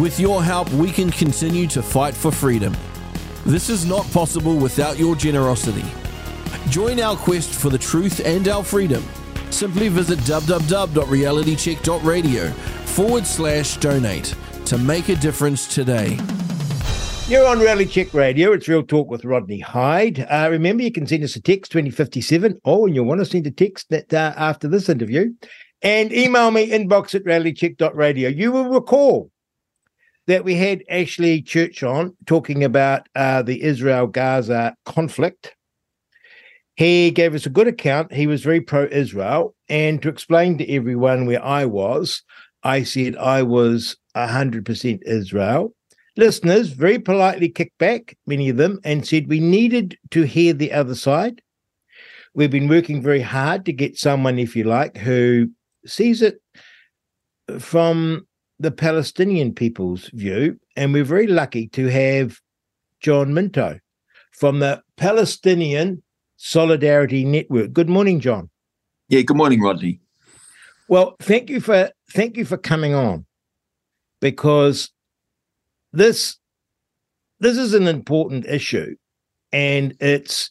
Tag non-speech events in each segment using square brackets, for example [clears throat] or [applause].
With your help, we can continue to fight for freedom. This is not possible without your generosity. Join our quest for the truth and our freedom. Simply visit www.realitycheck.radio forward slash donate to make a difference today. You're on Reality Check Radio. It's Real Talk with Rodney Hide. Uh, remember, you can send us a text 2057. Oh, and you'll want to send a text that uh, after this interview. And email me inbox at realitycheck.radio. You will recall that we had Ashley Church on talking about uh, the Israel Gaza conflict. He gave us a good account. He was very pro Israel. And to explain to everyone where I was, I said I was 100% Israel. Listeners very politely kicked back, many of them, and said we needed to hear the other side. We've been working very hard to get someone, if you like, who sees it from the Palestinian people's view. And we're very lucky to have John Minto from the Palestinian Solidarity Network. Good morning, John. Yeah, good morning, Rodney. Well, thank you for thank you for coming on because this this is an important issue and it's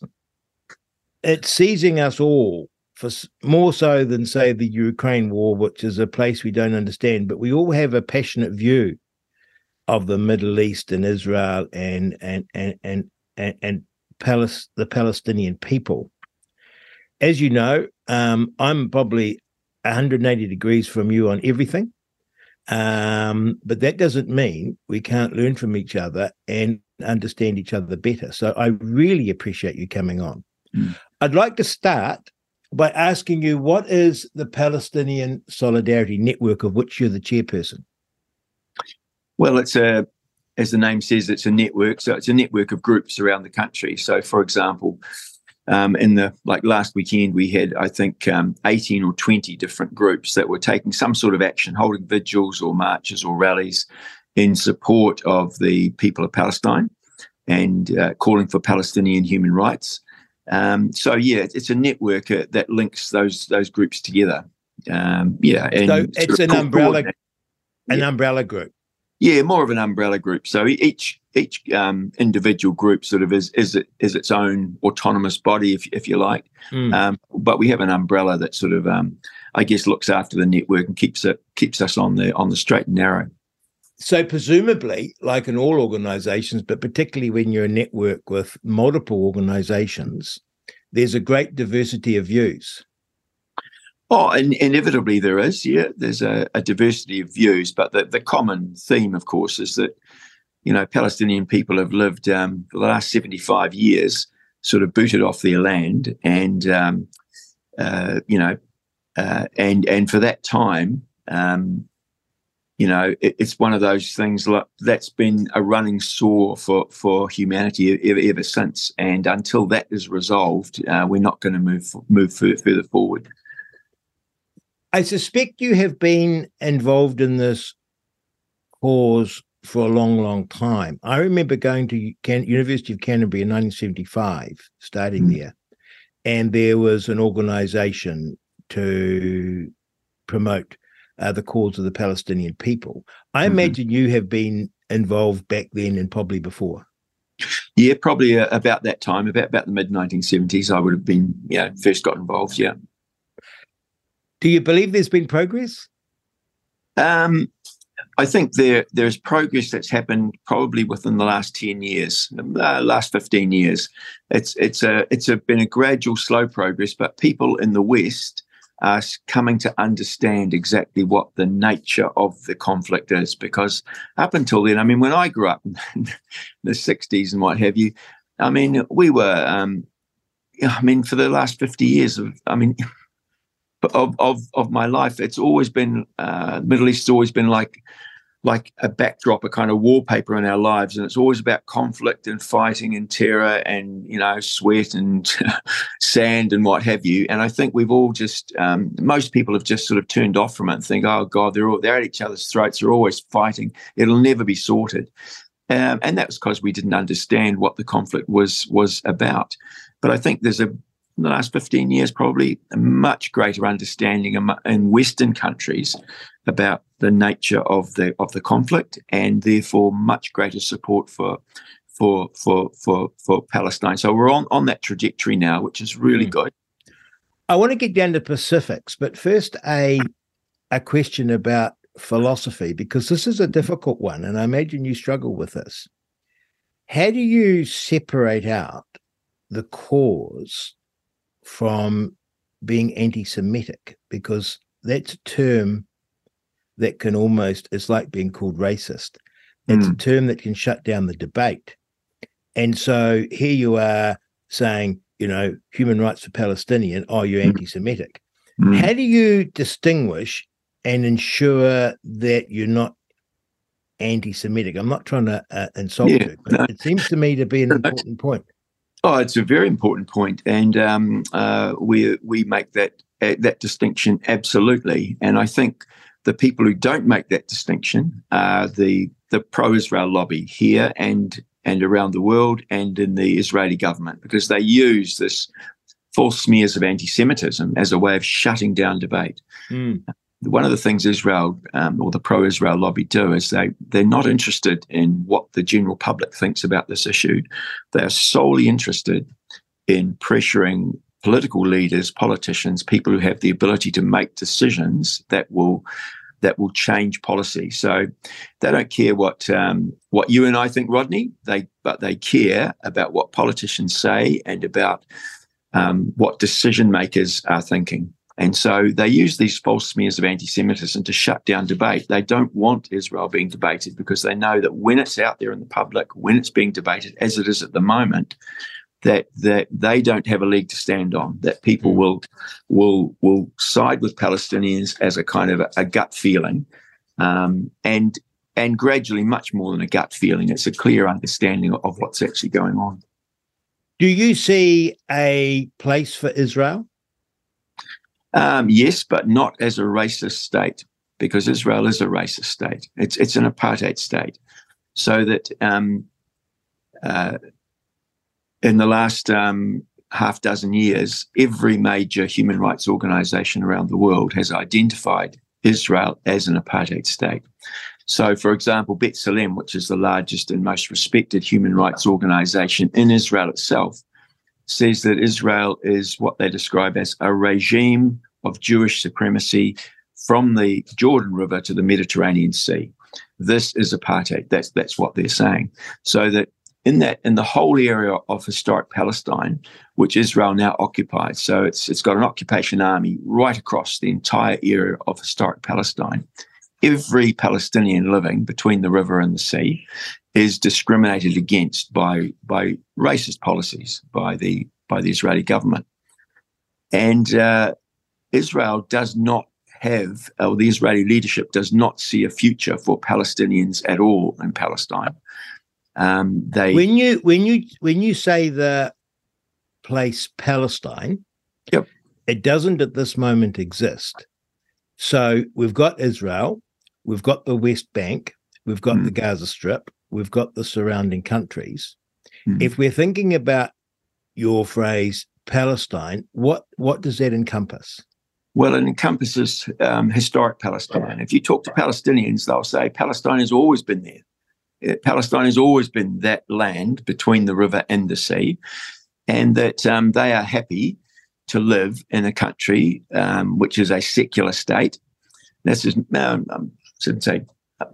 it's seizing us all for more so than say the Ukraine war, which is a place we don't understand, but we all have a passionate view of the Middle East and Israel and and and and and, and Palis- the Palestinian people. As you know, um, I'm probably 180 degrees from you on everything. Um, but that doesn't mean we can't learn from each other and understand each other better. So I really appreciate you coming on. Mm. I'd like to start by asking you what is the Palestinian Solidarity Network of which you're the chairperson? Well, it's a, as the name says, it's a network. So it's a network of groups around the country. So, for example, um, in the like last weekend, we had I think um, 18 or 20 different groups that were taking some sort of action, holding vigils or marches or rallies in support of the people of Palestine and uh, calling for Palestinian human rights. Um, so yeah, it's a network uh, that links those those groups together. Um, yeah, and so it's an umbrella, an yeah. umbrella group. Yeah, more of an umbrella group. So each each um, individual group sort of is is it is its own autonomous body, if if you like. Mm. Um, but we have an umbrella that sort of, um, I guess, looks after the network and keeps it keeps us on the on the straight and narrow. So presumably, like in all organisations, but particularly when you're a network with multiple organisations, there's a great diversity of views. Oh, and inevitably there is. Yeah, there's a, a, diversity of views, but the, the common theme, of course, is that you know Palestinian people have lived um, for the last 75 years, sort of booted off their land, and um, uh, you know, uh, and and for that time, um, you know, it, it's one of those things like that's been a running sore for for humanity ever, ever since, and until that is resolved, uh, we're not going to move move further forward. I suspect you have been involved in this cause for a long, long time. I remember going to Can- University of Canterbury in 1975, starting mm. there, and there was an organisation to promote uh, the cause of the Palestinian people. I mm-hmm. imagine you have been involved back then and probably before. Yeah, probably uh, about that time, about about the mid 1970s, I would have been, yeah, first got involved. Yeah. Do you believe there's been progress? Um, I think there there's progress that's happened probably within the last ten years, uh, last fifteen years. It's it's a it's a, been a gradual, slow progress, but people in the West are coming to understand exactly what the nature of the conflict is. Because up until then, I mean, when I grew up in [laughs] the '60s and what have you, I mean, we were, um, I mean, for the last fifty years of, I mean [laughs] of of of my life, it's always been uh, Middle East has always been like like a backdrop, a kind of wallpaper in our lives, and it's always about conflict and fighting and terror and you know sweat and [laughs] sand and what have you. And I think we've all just um, most people have just sort of turned off from it and think, oh God, they're all they're at each other's throats. They're always fighting. It'll never be sorted. Um, and that was because we didn't understand what the conflict was was about. But I think there's a in the last 15 years, probably a much greater understanding in Western countries about the nature of the of the conflict, and therefore much greater support for for for for for Palestine. So we're on on that trajectory now, which is really mm. good. I want to get down to Pacifics, but first a a question about philosophy because this is a difficult one, and I imagine you struggle with this. How do you separate out the cause from being anti-Semitic? Because that's a term that can almost it's like being called racist. It's mm. a hmm. term that can shut down the debate. And so here you are saying, you know, human rights for Palestinian, oh, you're mm. anti-Semitic. Mm. How do you distinguish and ensure that you're not anti-Semitic. I'm not trying to uh, insult yeah, you, but no. it seems to me to be an [laughs] important point. Oh, it's a very important point, and um, uh, we we make that uh, that distinction absolutely. And I think the people who don't make that distinction are the the pro-Israel lobby here and and around the world, and in the Israeli government, because they use this false smears of anti-Semitism as a way of shutting down debate. Mm one of the things Israel um, or the pro-Israel lobby do is they they're not interested in what the general public thinks about this issue. They are solely interested in pressuring political leaders, politicians, people who have the ability to make decisions that will that will change policy. So they don't care what um, what you and I think, Rodney. They but they care about what politicians say and about um, what decision makers are thinking. And so they use these false smears of anti Semitism to shut down debate. They don't want Israel being debated because they know that when it's out there in the public, when it's being debated, as it is at the moment, that that they don't have a leg to stand on. That people hmm. will will will side with Palestinians as a kind of a, a gut feeling, um, and and gradually, much more than a gut feeling, it's a clear understanding of what's actually going on. Do you see a place for Israel? Um, yes, but not as a racist state, because Israel is a racist state. It's it's an apartheid state. So that um, uh, in the last um, half dozen years, every major human rights organization around the world has identified Israel as an apartheid state. So, for example, B'Tselem, which is the largest and most respected human rights organization in Israel itself, says that Israel is what they describe as a regime of Jewish supremacy from the Jordan River to the Mediterranean Sea. This is apartheid. That's that's what they're saying. So that in that in the whole area of historic Palestine, which Israel now occupies, so it's it's got an occupation army right across the entire area of historic Palestine. Every Palestinian living between the river and the sea is discriminated against by by racist policies by the by the Israeli government, and uh, Israel does not have, or the Israeli leadership does not see a future for Palestinians at all in Palestine. Um, they when you when you when you say the place Palestine, yep, it doesn't at this moment exist. So we've got Israel, we've got the West Bank, we've got mm. the Gaza Strip, we've got the surrounding countries. Mm. If we're thinking about your phrase Palestine, what what does that encompass? Well, it encompasses um, historic Palestine. If you talk to Palestinians, they'll say Palestine has always been there. Uh, Palestine has always been that land between the river and the sea, and that um, they are happy to live in a country um, which is a secular state. This is, um, I shouldn't say,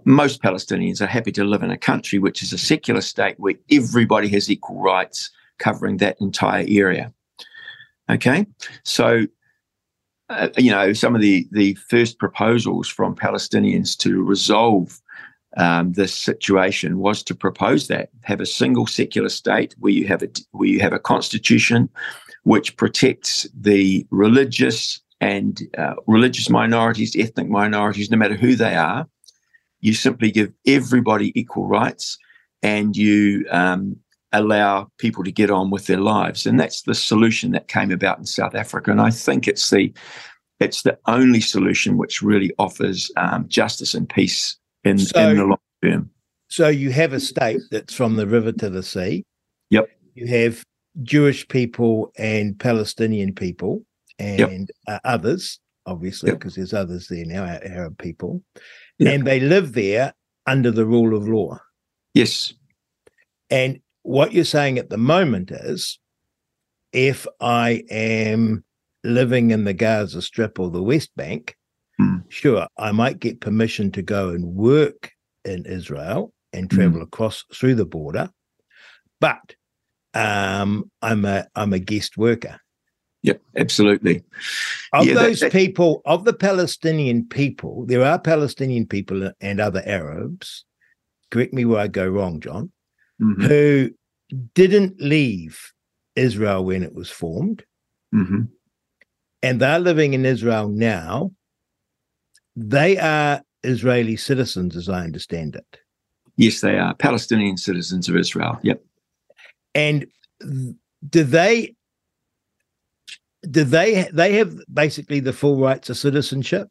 most Palestinians are happy to live in a country which is a secular state where everybody has equal rights covering that entire area. Okay, so uh, you know, some of the, the first proposals from Palestinians to resolve um, this situation was to propose that have a single secular state where you have a where you have a constitution which protects the religious and uh, religious minorities, ethnic minorities, no matter who they are. You simply give everybody equal rights, and you um, allow people to get on with their lives. And that's the solution that came about in South Africa. And I think it's the it's the only solution which really offers um, justice and peace in, so, in the long term. So you have a state that's from the river to the sea. Yep. You have Jewish people and Palestinian people and Yep. uh, others, obviously, Yep. because there's others there now, Arab people, Yep. and they live there under the rule of law. Yes. And what you're saying at the moment is if I am living in the Gaza Strip or the West Bank, Hmm. sure, I might get permission to go and work in Israel and travel across through the border, but um, I'm a I'm a guest worker. Yep. Absolutely. Of Yeah, that- those that- people, of the Palestinian people, there are Palestinian people and other Arabs. Correct me where I go wrong, John. Mhm. who didn't leave Israel when it was formed, Mhm. and they're living in Israel now. They are Israeli citizens, as I understand it. Yes, they are Palestinian citizens of Israel. Yep. And do they do they they have basically the full rights of citizenship?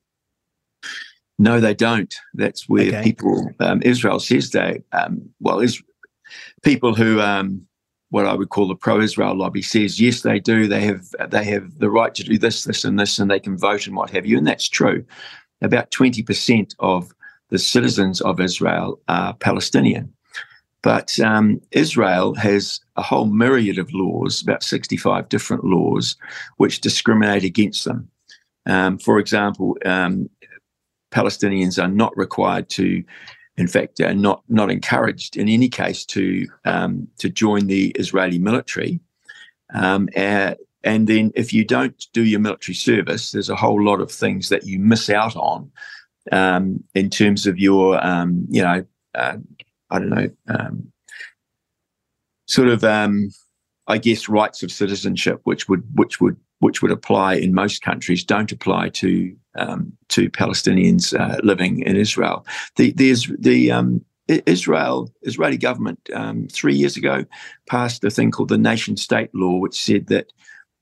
No, they don't. That's where Okay. people, um, Israel says they, um, well, is people who, um, what I would call the pro-Israel lobby says, yes, they do. They have they have the right to do this, this, and this, and they can vote and what have you, and that's true. About twenty percent of the citizens of Israel are Palestinian, but um, Israel has a whole myriad of laws, about sixty-five different laws, which discriminate against them. Um, for example, um, Palestinians are not required to, in fact, are not not encouraged in any case to um, to join the Israeli military. Um, uh, and then, if you don't do your military service, there's a whole lot of things that you miss out on um, in terms of your, um, you know, uh, I don't know, um, sort of, um, I guess, rights of citizenship, which would which would which would apply in most countries, don't apply to um, to Palestinians uh, living in Israel. The there's the um, Israel Israeli government um, three years ago passed a thing called the nation state law, which said that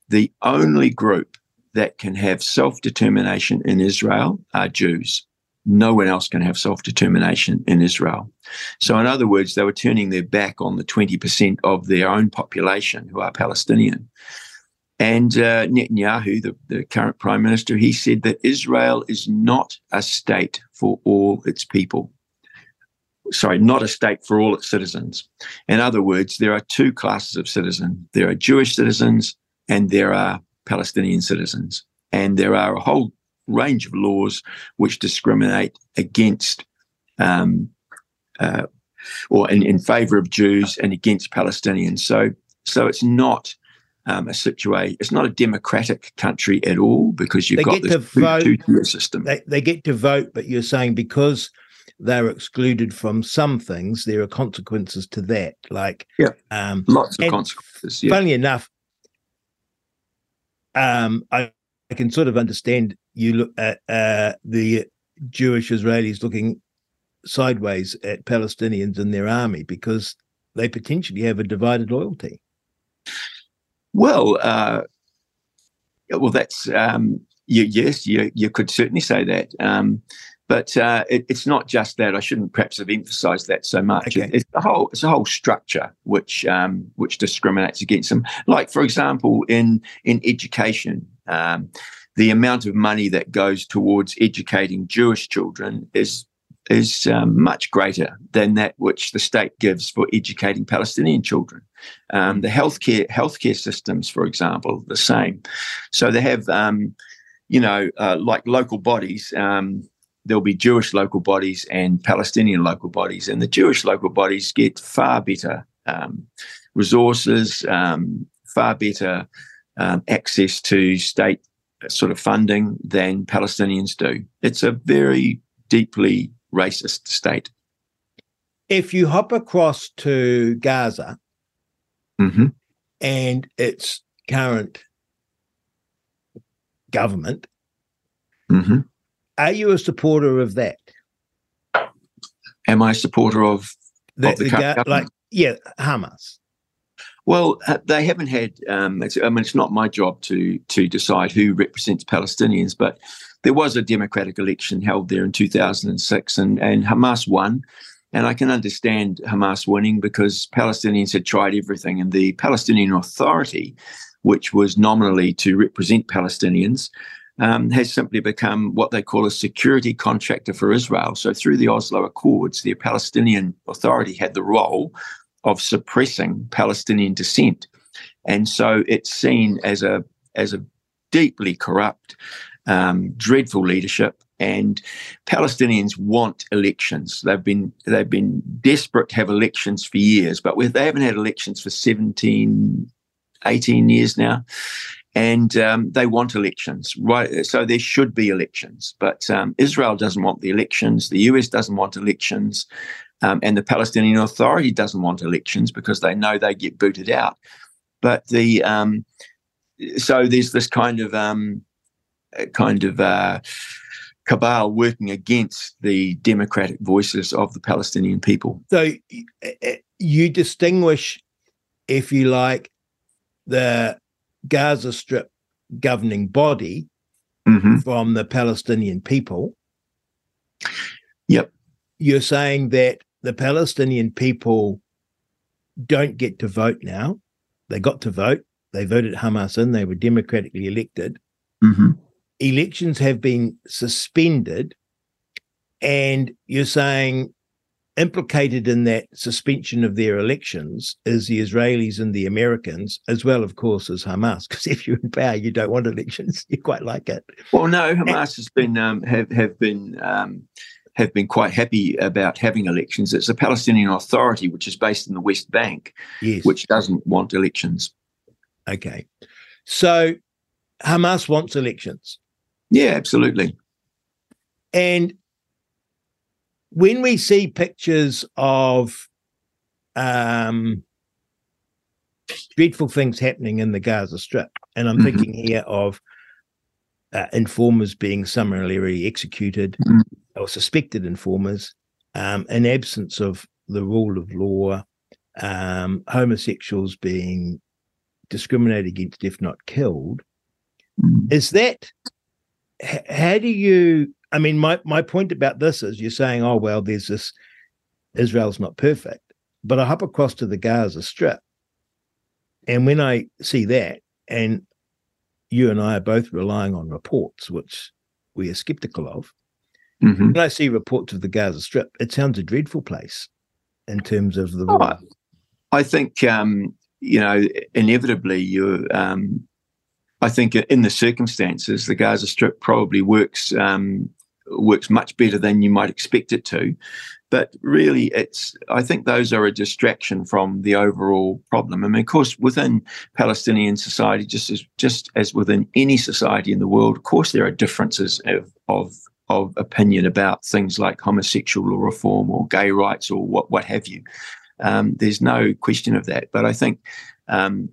the only group that can have self determination in Israel are Jews. No one else can have self determination in Israel. So, in other words, they were turning their back on the 20% of their own population who are Palestinian. And uh, Netanyahu, the, the current prime minister, he said that Israel is not a state for all its people. Sorry, not a state for all its citizens. In other words, there are two classes of citizen there are Jewish citizens and there are Palestinian citizens. And there are a whole range of laws which discriminate against um, uh, or in, in favor of Jews and against Palestinians. So, so it's not um, a situation. It's not a democratic country at all because you've They got this two tier system. They they get to vote, but you're saying because they're excluded from some things, there are consequences to that. Like, Yeah. um, Lots of consequences. Yeah. Funnily enough, um, I, I can sort of understand you look at uh, the Jewish Israelis looking sideways at Palestinians and their army because they potentially have a divided loyalty. Well, uh, well, that's um, you, yes, you you could certainly say that, um, but uh, it, it's not just that. I shouldn't perhaps have emphasised that so much. Okay. It- it's a whole it's a whole structure which um, which discriminates against them. Like for example, in in education. Um, the amount of money that goes towards educating Jewish children is is um, much greater than that which the state gives for educating Palestinian children. Um, the healthcare healthcare systems, for example, the same. So they have, um, you know, uh, like local bodies. Um, there'll be Jewish local bodies and Palestinian local bodies, and the Jewish local bodies get far better um, resources, um, far better um, access to state sort of funding than Palestinians do. It's a very deeply racist state. If you hop across to Gaza hmm and its current government, hmm are you a supporter of that? Am I a supporter of? The, Of the the Ga- government? like, yeah, Hamas. Well, uh, they haven't had. Um, I mean, it's not my job to to decide who represents Palestinians, but there was a democratic election held there in 2006, and and Hamas won. And I can understand Hamas winning because Palestinians had tried everything. And the Palestinian Authority, which was nominally to represent Palestinians, um, has simply become what they call a security contractor for Israel. So through the Oslo Accords, the Palestinian Authority had the role of suppressing Palestinian dissent. And so it's seen as a as a deeply corrupt, um, dreadful leadership. And Palestinians want elections. They've been they've been desperate to have elections for years, but they haven't had elections for 17, 18 years now and um, they want elections, right? So there should be elections, but um, Israel doesn't want the elections. The US doesn't want elections, um, and the Palestinian Authority doesn't want elections because they know they get booted out. But the um, so there's this kind of um, kind of uh, cabal working against the democratic voices of the Palestinian people. So you distinguish, if you like, the Gaza Strip governing body mm-hmm. from the Palestinian people. Yep. You're saying that the Palestinian people don't get to vote now. They got to vote. They voted Hamas in. They were democratically elected. Mm-hmm. Elections have been suspended. And you're saying implicated in that suspension of their elections is the Israelis and the Americans, as well, of course, as Hamas. [laughs] Because if you're in power, you don't want elections. [laughs] You quite like it. Well, no, Hamas has been um, have have been um, have been quite happy about having elections. It's the Palestinian Authority, which is based in the West Bank, yes. which doesn't want elections. Okay, so Hamas wants elections. Yeah, absolutely. And when we see pictures of um, dreadful things happening in the Gaza Strip, and I'm mm-hmm. thinking here of uh, informers being summarily executed mm-hmm. Or suspected informers, um, in absence of the rule of law, um, homosexuals being discriminated against, if not killed. Mm-hmm. Is that how do you I mean, my my point about this is you're saying, oh well, there's this Israel's not perfect, but I hop across to the Gaza Strip, and when I see that, and you and I are both relying on reports, which we are skeptical of. Mm-hmm. When I see reports of the Gaza Strip, it sounds a dreadful place in terms of the. Oh, I think um, you know inevitably you. Um, I think in the circumstances, the Gaza Strip probably works um, works much better than you might expect it to. But really, it's I think those are a distraction from the overall problem. I mean, of course, within Palestinian society, just as just as within any society in the world, of course, there are differences of of, of opinion about things like homosexual or reform or gay rights or what what have you. Um, there's no question of that. But I think um,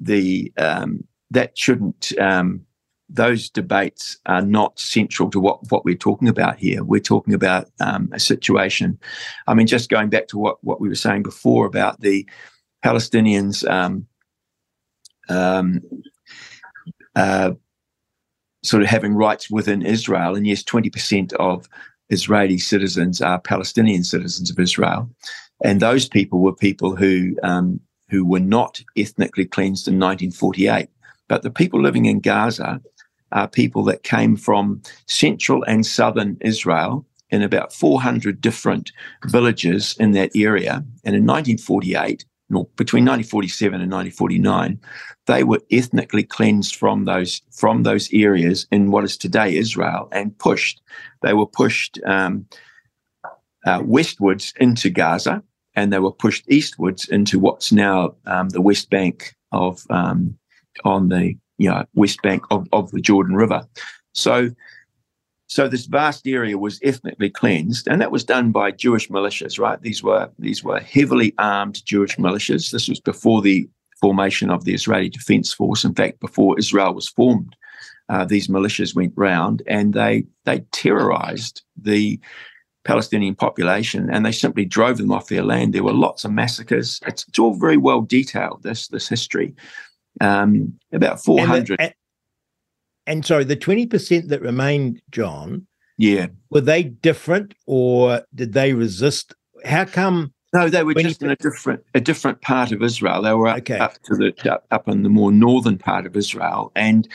the um, that shouldn't um, those debates are not central to what, what we're talking about here. We're talking about um, a situation. I mean, just going back to what, what we were saying before about the Palestinians um, um, uh, sort of having rights within Israel. And yes, 20% of Israeli citizens are Palestinian citizens of Israel. And those people were people who, um, who were not ethnically cleansed in 1948. But the people living in Gaza are people that came from central and southern Israel in about 400 different villages in that area. And in 1948, no, between 1947 and 1949, they were ethnically cleansed from those from those areas in what is today Israel and pushed. They were pushed um, uh, westwards into Gaza, and they were pushed eastwards into what's now um, the West Bank of um, on the you know, west bank of, of the Jordan River. So, so this vast area was ethnically cleansed, and that was done by Jewish militias. Right? These were these were heavily armed Jewish militias. This was before the formation of the Israeli Defense Force. In fact, before Israel was formed, uh, these militias went round and they they terrorized the Palestinian population and they simply drove them off their land. There were lots of massacres. It's, it's all very well detailed. This this history, um, about 400. And, the, and sorry, the 20% that remained, John, yeah, were they different or did they resist? how come? No, they were just in a different a different part of Israel. They were up, okay. up to the up, up in the more northern part of Israel, and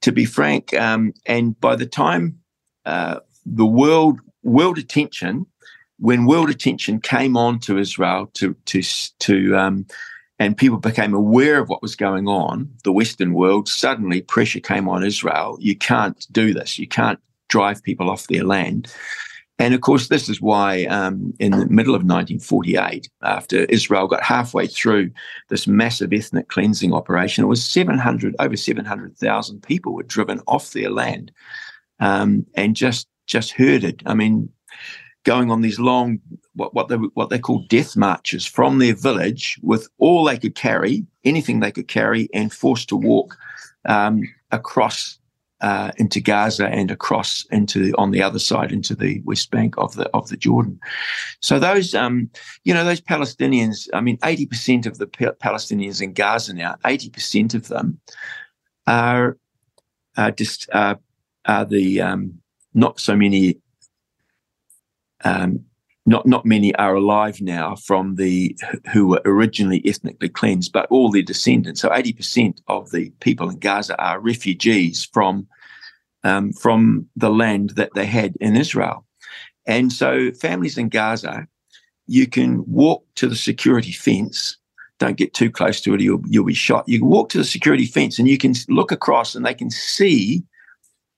to be frank, um, and by the time uh, the world world attention, when world attention came on to Israel to to to um, and people became aware of what was going on, the Western world, suddenly pressure came on Israel. You can't do this. You can't drive people off their land. And of course, this is why, um, in the middle of 1948, after Israel got halfway through this massive ethnic cleansing operation, it was 700, over 700,000 people were driven off their land um, and just just herded. I mean, going on these long what what they what they call death marches from their village with all they could carry, anything they could carry, and forced to walk um, across uh, into Gaza and across into on the other side into the West Bank of the of the Jordan. So those um, you know those Palestinians, I mean, eighty percent of the Palestinians in Gaza now, eighty percent of them are are just uh, are the um, not so many um, not not many are alive now from the who were originally ethnically cleansed, but all their descendants. So eighty percent of the people in Gaza are refugees from um, from the land that they had in Israel, and so families in Gaza, you can walk to the security fence. Don't get too close to it; you'll you'll be shot. You can walk to the security fence, and you can look across, and they can see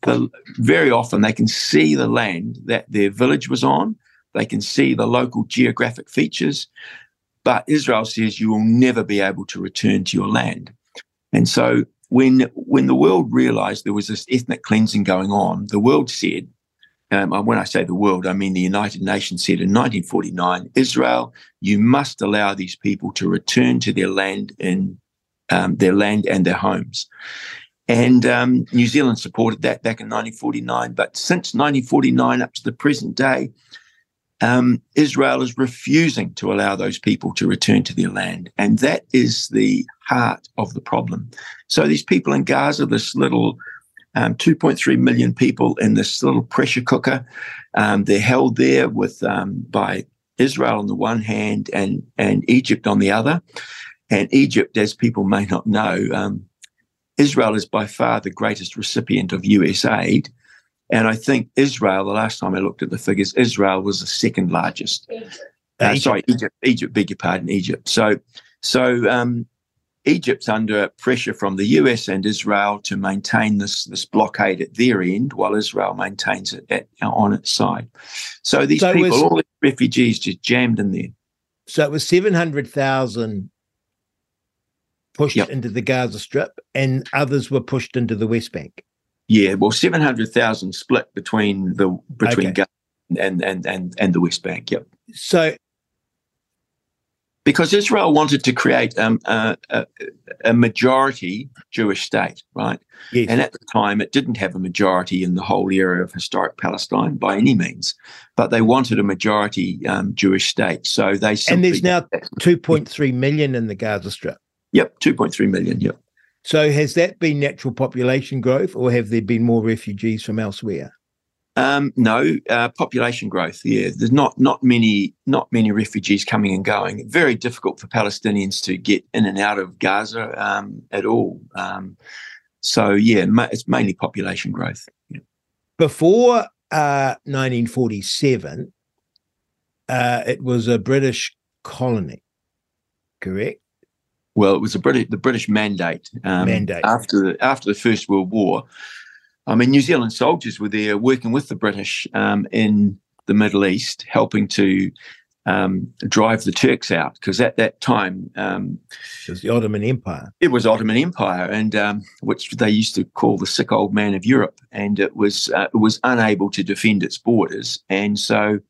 the very often they can see the land that their village was on they can see the local geographic features. But Israel says you will never be able to return to your land. And so when when the world realized there was this ethnic cleansing going on, the world said, um, when I say the world, I mean the United Nations said in 1949, Israel, you must allow these people to return to their land and um, their land and their homes. And um, New Zealand supported that back in 1949. But since 1949 up to the present day, um, Israel is refusing to allow those people to return to their land. And that is the heart of the problem. So these people in Gaza, this little um, 2.3 million people in this little pressure cooker, um, they're held there with um, by Israel on the one hand and, and Egypt on the other. And Egypt, as people may not know, um, Israel is by far the greatest recipient of US aid. And I think Israel, the last time I looked at the figures, Israel was the second largest. Uh, sorry, Egypt, Egypt, beg your pardon, Egypt. So, so um, Egypt's under pressure from the US and Israel to maintain this this blockade at their end, while Israel maintains it at, on its side. So these so people, was, all the refugees, just jammed in there. So it was seven hundred thousand pushed yep. into the Gaza Strip, and others were pushed into the West Bank. Yeah, well, seven hundred thousand split between the between okay. Gaza and and and and the West Bank. Yep. So, because Israel wanted to create um, a, a, a, majority Jewish state, right? Yes. And at the time, it didn't have a majority in the whole area of historic Palestine by any means, but they wanted a majority um, Jewish state. So they and there's now two point three million in the Gaza Strip. Yep, two point three million. Yep. So has that been natural population growth, or have there been more refugees from elsewhere? Um, no, uh, population growth. Yeah, there's not not many not many refugees coming and going. Very difficult for Palestinians to get in and out of Gaza um, at all. Um, so yeah, ma- it's mainly population growth. Yeah. Before uh, 1947, uh, it was a British colony, correct? Well, it was British the British mandate. Um, mandate after the, after the First World War. I mean, New Zealand soldiers were there working with the British um, in the Middle East, helping to um, drive the Turks out because at that time um, it was the Ottoman Empire. It was Ottoman Empire, and um, which they used to call the sick old man of Europe, and it was uh, it was unable to defend its borders, and so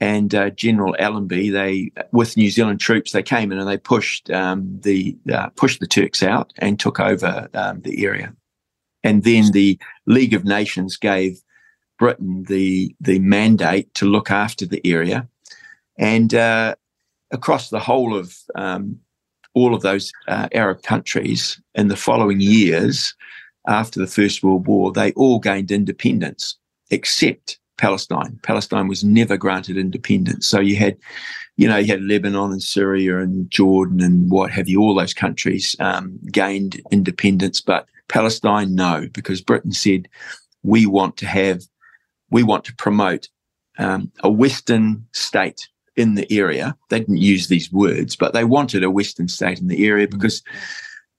and uh, General Allenby, they with New Zealand troops, they came in and they pushed um, the uh, pushed the Turks out and took over um, the area. And then the League of Nations gave Britain the the mandate to look after the area, and uh, across the whole of um, all of those uh, Arab countries in the following years after the First World War, they all gained independence except Palestine. Palestine was never granted independence. So you had, you know, you had Lebanon and Syria and Jordan and what have you. All those countries um, gained independence, but Palestine, no, because Britain said we want to have, we want to promote um, a Western state in the area. They didn't use these words, but they wanted a Western state in the area because.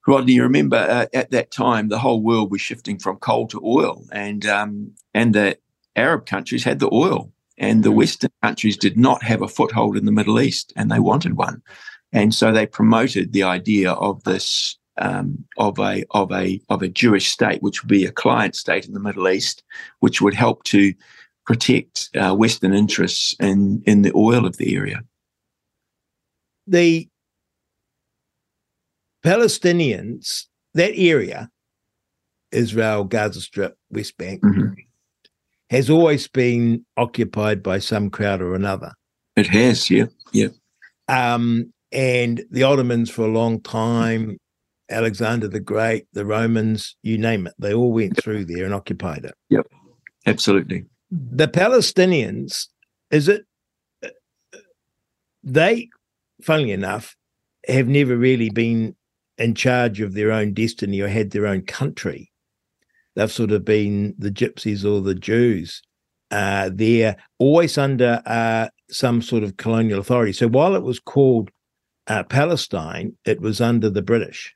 Rodney, you remember uh, at that time the whole world was shifting from coal to oil, and um, and the Arab countries had the oil, and the Western countries did not have a foothold in the Middle East, and they wanted one, and so they promoted the idea of this um, of a of a of a Jewish state, which would be a client state in the Middle East, which would help to protect uh, Western interests in in the oil of the area. The Palestinians, that area, Israel, Gaza Strip, West Bank, mm-hmm. Has always been occupied by some crowd or another. It has, yeah, yeah. Um, and the Ottomans for a long time, Alexander the Great, the Romans, you name it, they all went through there and occupied it. Yep, absolutely. The Palestinians, is it? They, funnily enough, have never really been in charge of their own destiny or had their own country. They've sort of been the gypsies or the Jews. Uh, they're always under uh, some sort of colonial authority. So while it was called uh, Palestine, it was under the British.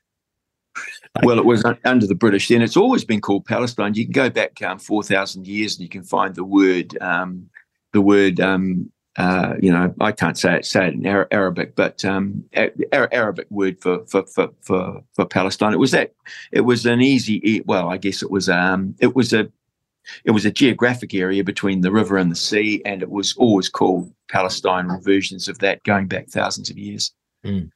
Well, it was under the British then. It's always been called Palestine. You can go back um, four thousand years, and you can find the word, um, the word um, uh, you know, I can't say it, say it in Arabic, but um, Arabic word for, for, for, for, for Palestine. It was that, it was an easy, well, I guess it was, um, it was a, it was a geographic area between the river and the sea, and it was always called Palestine or versions of that going back thousands of years. Mm.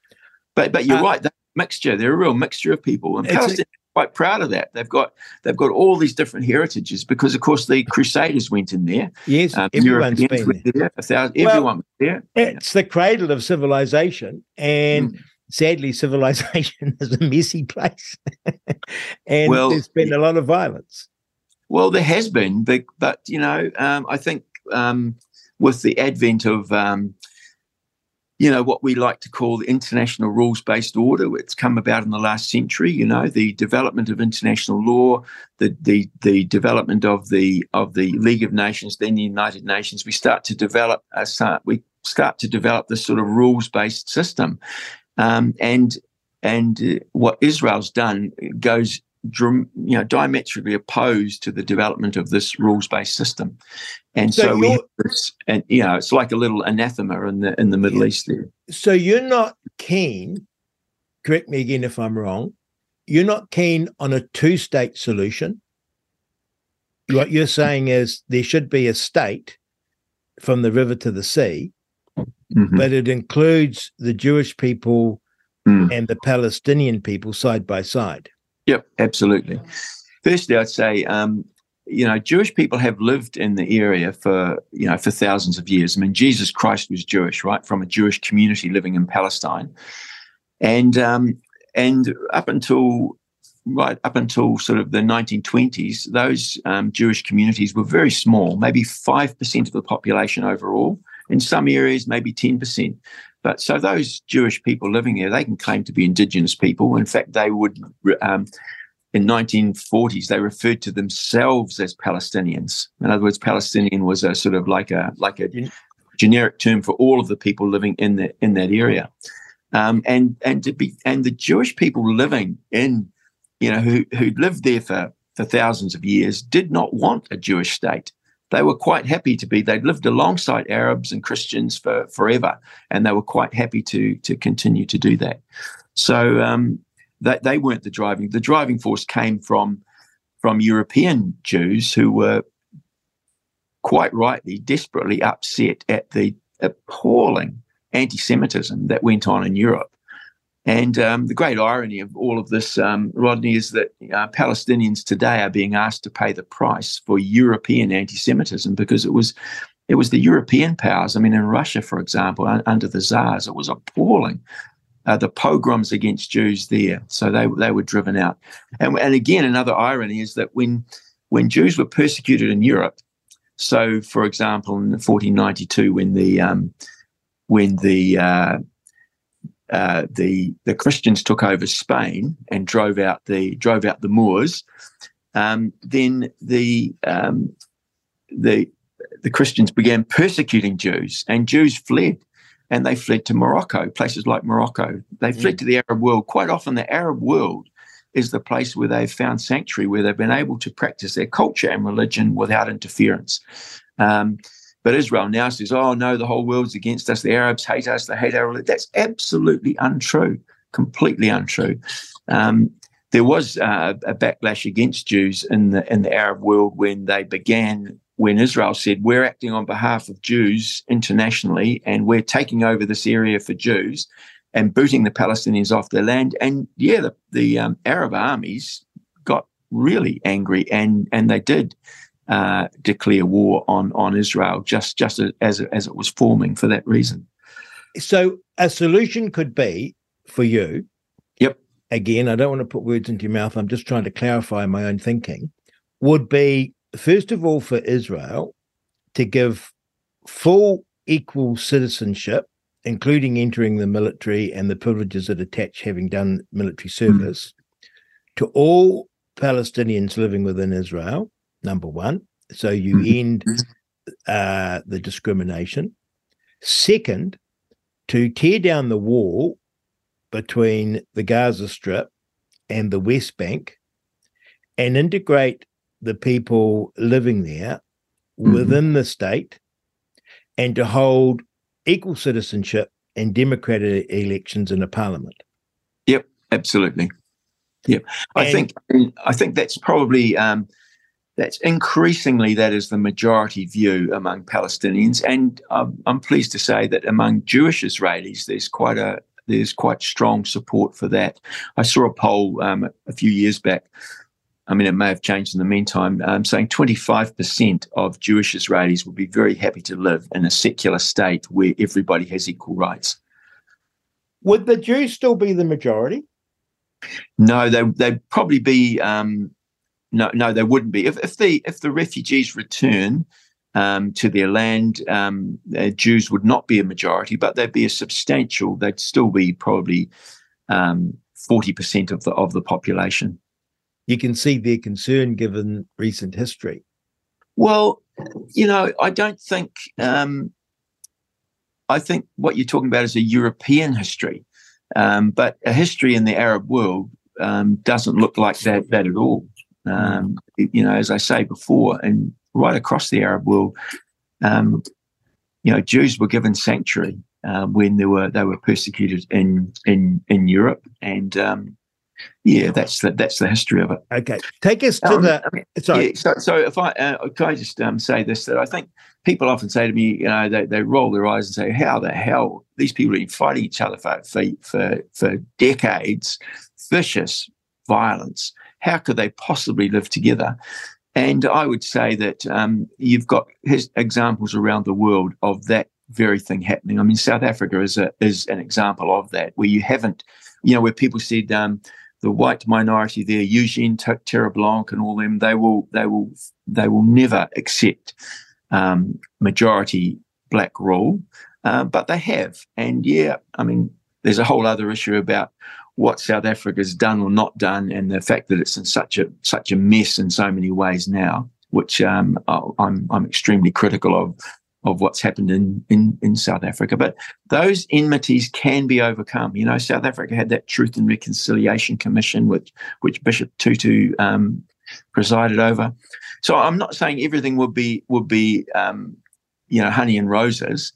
But, but you're uh, right, that mixture, they're a real mixture of people. And Palestine, quite proud of that. They've got they've got all these different heritages because, of course, the Crusaders went in there. Yes, um, everyone's been there. there thousand, well, everyone there. It's the cradle of civilization, and mm. sadly, civilization [laughs] is a messy place, [laughs] and well, there's been a lot of violence. Well, there has been, but but you know, um, I think um, with the advent of um, you know, what we like to call the international rules based order. It's come about in the last century, you know, the development of international law, the, the, the development of the, of the League of Nations, then the United Nations. We start to develop, a, we start to develop this sort of rules based system. Um, and, and uh, what Israel's done goes you know diametrically opposed to the development of this rules-based system. And so, so we have this and you know it's like a little anathema in the in the middle east there. So you're not keen correct me again if i'm wrong you're not keen on a two-state solution? What you're saying is there should be a state from the river to the sea mm-hmm. but it includes the jewish people mm. and the palestinian people side by side Yep, absolutely. Firstly, I'd say um, you know Jewish people have lived in the area for you know for thousands of years. I mean, Jesus Christ was Jewish, right, from a Jewish community living in Palestine, and um, and up until right up until sort of the 1920s, those um, Jewish communities were very small, maybe five percent of the population overall. In some areas, maybe ten percent. But so those Jewish people living there, they can claim to be indigenous people. In fact, they would, um, in 1940s, they referred to themselves as Palestinians. In other words, Palestinian was a sort of like a like a generic term for all of the people living in that in that area. Um, and and to be and the Jewish people living in, you know, who who lived there for for thousands of years did not want a Jewish state they were quite happy to be. They'd lived alongside Arabs and Christians for forever, and they were quite happy to to continue to do that. So um, they, they weren't the driving. The driving force came from from European Jews who were quite rightly desperately upset at the appalling anti-Semitism that went on in Europe and um, the great irony of all of this, um, Rodney, is that uh, Palestinians today are being asked to pay the price for European anti-Semitism because it was it was the European powers. I mean, in Russia, for example, un- under the Tsars, it was appalling. Uh, the pogroms against Jews there, so they they were driven out. And and again, another irony is that when when Jews were persecuted in Europe, So, for example, in 1492, when the um, when the uh, uh, the the Christians took over Spain and drove out the drove out the Moors, um, then the um, the the Christians began persecuting Jews, and Jews fled, and they fled to Morocco, places like Morocco. They fled mm. to the Arab world. Quite often, the Arab world is the place where they've found sanctuary, where they've been able to practice their culture and religion without interference. Um, but Israel now says, oh, no, the whole world's against us. The Arabs hate us. They hate our religion. That's absolutely untrue, completely untrue. Um, there was uh, a backlash against Jews in the in the Arab world when they began when Israel said we're acting on behalf of Jews internationally and we're taking over this area for Jews and booting the Palestinians off their land. And yeah, the, the um, Arab armies got really angry and and they did uh, declare war on on Israel just just as as it was forming for that reason. So a solution could be for you. Yep. Again, I don't want to put words into your mouth. I'm just trying to clarify my own thinking. Would be first of all for Israel to give full equal citizenship, including entering the military and the privileges that attach having done military service, mm. to all Palestinians living within Israel, number one. So you mm. end uh, the discrimination. Second, to tear down the wall between the Gaza Strip and the West Bank and integrate the people living there mm-hmm. within the state and to hold equal citizenship and democratic elections in a parliament. Yep, absolutely. Yep, I and, think I think that's probably um, that's increasingly that is the majority view among Palestinians, and um, I'm pleased to say that among Jewish Israelis, there's quite a there's quite strong support for that. I saw a poll um, a few years back I mean, it may have changed in the meantime, um, saying 25% of Jewish Israelis would be very happy to live in a secular state where everybody has equal rights. Would the Jews still be the majority? No, they they'd probably be. Um, no, no, they wouldn't be. If, if the if the refugees return um, to their land, um, uh, Jews would not be a majority, but they'd be a substantial. They'd still be probably um, forty percent of the of the population you can see their concern given recent history. Well, you know, I don't think. Um, I think what you're talking about is a European history, um, but a history in the Arab world um, doesn't look like that that at all. Um, you know, as I say before, and right across the Arab world, um, you know, Jews were given sanctuary uh, when they were they were persecuted in in in Europe, and um, yeah, that's the, that's the history of it. Okay, take us to um, the. I mean, sorry. Yeah, so, so if I uh, can I just um, say this that I think people often say to me, you know, they, they roll their eyes and say, "How the hell these people have been fighting each other for for for, for decades, vicious violence? How could they possibly live together?" And I would say that um, you've got examples around the world of that very thing happening. I mean, South Africa is a is an example of that, where you haven't, you know, where people said. Um, the white minority there, Eugene Terre'Blanche and all them, they will they will they will never accept um, majority black rule, uh, but they have. And yeah, I mean, there's a whole other issue about what South Africa's done or not done, and the fact that it's in such a such a mess in so many ways now, which um, I'm I'm extremely critical of of what's happened in, in, in South Africa. But those enmities can be overcome. You know, South Africa had that Truth and Reconciliation Commission, which which Bishop Tutu um, presided over. So I'm not saying everything would be would be um, you know honey and roses.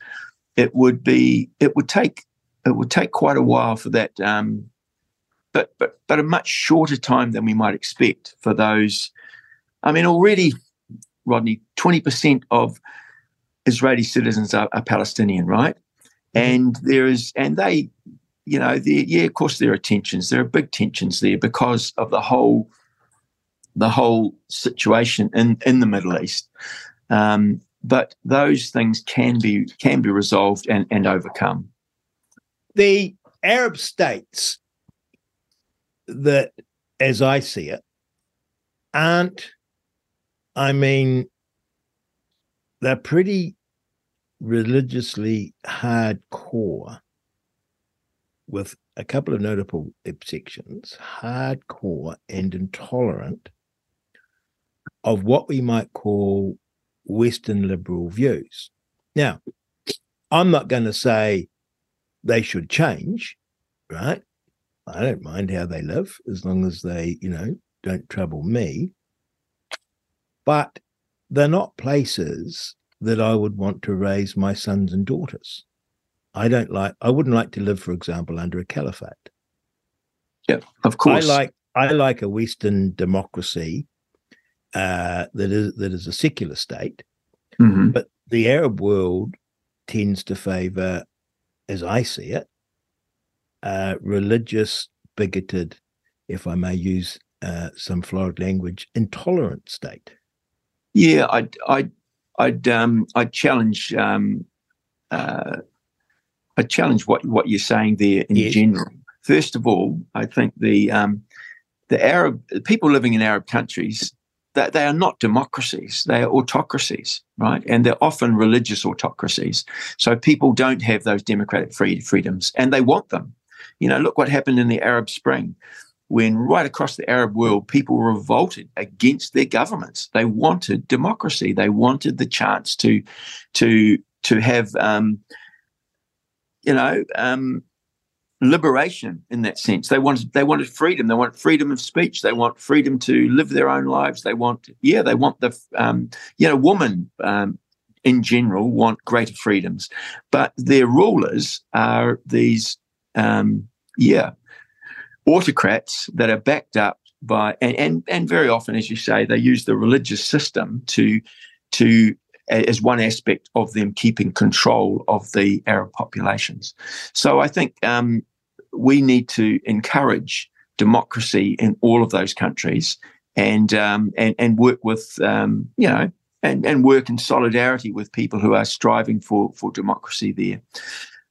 It would be it would take it would take quite a while for that. Um, but but but a much shorter time than we might expect for those. I mean, already, Rodney, twenty percent of Israeli citizens are, are Palestinian, right? Mm-hmm. And there is, and they, you know, yeah, of course there are tensions. There are big tensions there because of the whole, the whole situation in in the Middle East. Um, but those things can be can be resolved and, and overcome. The Arab states that, as I see it, aren't, I mean, they're pretty religiously hardcore with a couple of notable exceptions, hardcore and intolerant of what we might call Western liberal views. Now, I'm not going to say they should change, right? I don't mind how they live as long as they, you know, don't trouble me. But they're not places that I would want to raise my sons and daughters. I don't like I wouldn't like to live, for example, under a caliphate. Yeah, of course. I like I like a Western democracy uh, that is that is a secular state, mm-hmm. but the Arab world tends to favour, as I see it, uh, religious, bigoted, if I may use uh, some florid language, intolerant state. Yeah, I, I, I'd, um, I'd challenge, um, uh, I challenge what what you're saying there in yes. general. First of all, I think the um, the Arab people living in Arab countries that they are not democracies; they are autocracies, right? And they're often religious autocracies. So people don't have those democratic free, freedoms, and they want them. You know, look what happened in the Arab Spring when right across the Arab world, people revolted against their governments. They wanted democracy. They wanted the chance to, to, to have, um, you know, um, liberation in that sense. They wanted, they wanted freedom. They want freedom of speech. They want freedom to live their own lives. They want, yeah, they want the, um, you know, woman um, in general want greater freedoms, but their rulers are these, um, yeah, autocrats that are backed up by and, and and very often, as you say, they use the religious system to to as one aspect of them keeping control of the Arab populations. So I think um, we need to encourage democracy in all of those countries and um, and and work with um, you know and, and work in solidarity with people who are striving for for democracy there.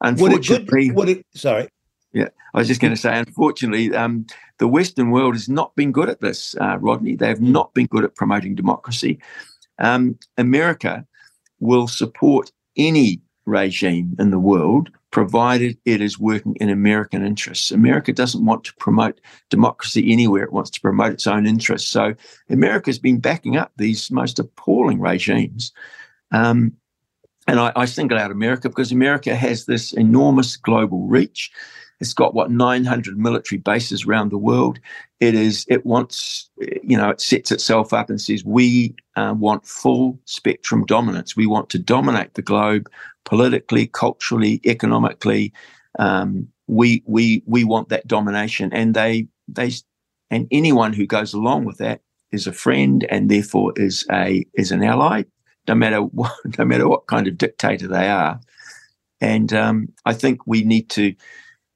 Unfortunately, what it, what it, sorry, yeah, I was just going to say, unfortunately, um, the Western world has not been good at this, uh, Rodney. They have not been good at promoting democracy. Um, America will support any regime in the world provided it is working in American interests. America doesn't want to promote democracy anywhere, it wants to promote its own interests. So America's been backing up these most appalling regimes. Um, and I, I single out America because America has this enormous global reach. It's got what 900 military bases around the world. It is. It wants. You know. It sets itself up and says we uh, want full spectrum dominance. We want to dominate the globe politically, culturally, economically. Um, we we we want that domination, and they they and anyone who goes along with that is a friend, and therefore is a is an ally, no matter [laughs] what no matter what kind of dictator they are. And um, I think we need to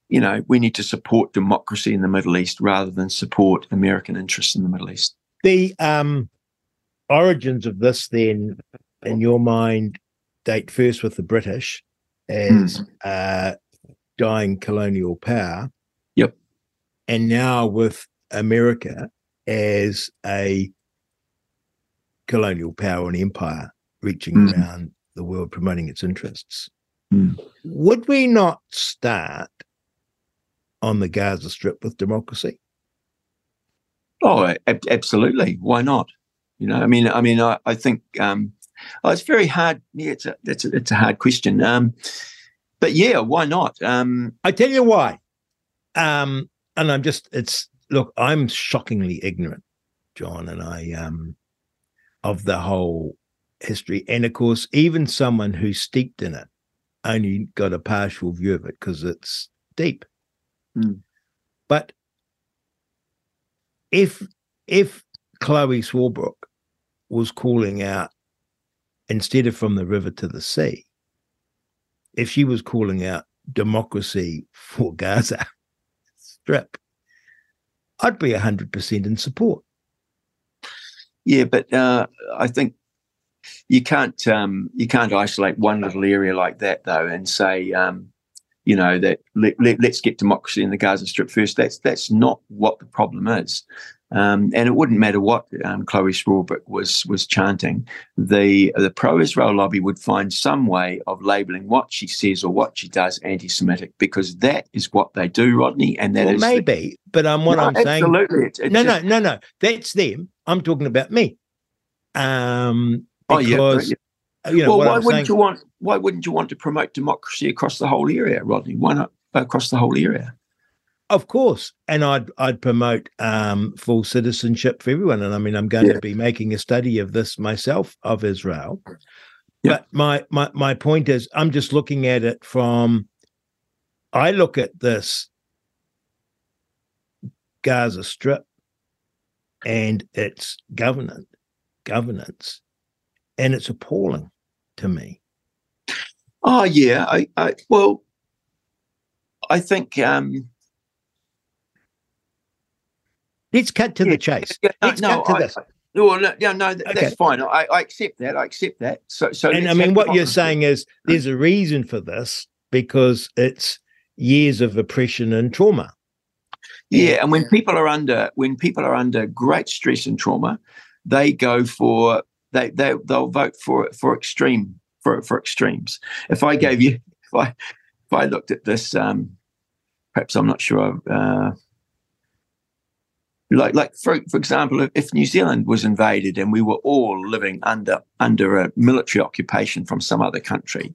you know, we need to support democracy in the Middle East rather than support American interests in the Middle East. The um, origins of this, then, in your mind, date first with the British as mm. uh, dying colonial power. Yep. And now with America as a colonial power and empire reaching mm. around the world promoting its interests. Mm. Would we not start on the Gaza Strip with democracy? Oh, ab- absolutely. Why not? You know, I mean, I mean, I, I think um, oh, it's very hard. Yeah, it's a it's a, it's a hard question. Um, but yeah, why not? Um, I tell you why. Um, and I'm just it's look, I'm shockingly ignorant, John, and I um of the whole history. And of course, even someone who's steeped in it only got a partial view of it because it's deep. Mm. But if if Chloe Swarbrick was calling out instead of from the river to the sea, if she was calling out democracy [laughs] for Gaza Strip, I'd be hundred percent in support. Yeah, but uh, I think you can't um, you can't isolate one little area like that though and say um, you know that let, let, us get democracy in the Gaza Strip first. That's that's not what the problem is. Um, and it wouldn't matter what um, Chloe Swarbrick was was chanting. The the pro-Israel lobby would find some way of labelling what she says or what she does anti-Semitic because that is what they do, Rodney. And that well, is maybe, the, but um, what no, I'm absolutely. saying, it no, just, no, no, no, that's them. I'm talking about me. Um, Oh, yeah, yeah. You know well, why I'm wouldn't saying. you want? Why wouldn't you want to promote democracy across the whole area, Rodney? Why not across the whole area? Of course, and I'd I'd promote um, full citizenship for everyone. And I mean, I'm going Yeah. to be making a study of this myself of Israel. Yeah. But my my my point is, I'm just looking at it from. I look at this Gaza Strip and its governance, governance, and it's appalling to me. Oh yeah, I, I well, I think um, Let's cut to Yeah, the chase. yeah, no, Let's no, cut to I- this. I- no, no, no, no, th- Okay. that's fine. I, I accept that. I accept that. So, so and I mean, what you're saying is there's a reason for this because it's years of oppression and trauma. Yeah, and when people are under when people are under great stress and trauma, they go for they they they'll vote for for extreme for for extremes. If I gave you if I if I looked at this, um, perhaps I'm not sure. Uh, like like for for example, if, New Zealand was invaded and we were all living under under a military occupation from some other country,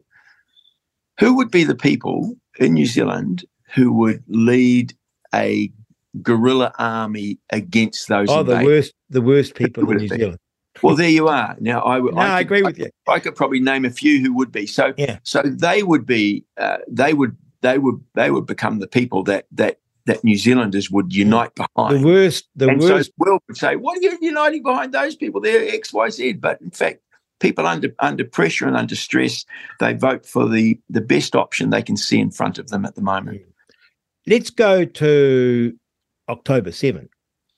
who would be the people in New Zealand who would lead a guerrilla army against those Oh, the worst, the worst people in New? Zealand. Well, there you are. Now, I. No, I, could- agree with you. I could probably name a few who would be. So, Yeah. so they would be. Uh, they would. They would. They would become the people that that that New Zealanders would unite behind. The worst, the and worst. so the world would say, "What are you uniting behind those people? They're X, Y, Z." But in fact, people under under pressure and under stress, they vote for the the best option they can see in front of them at the moment. Let's go to October 7th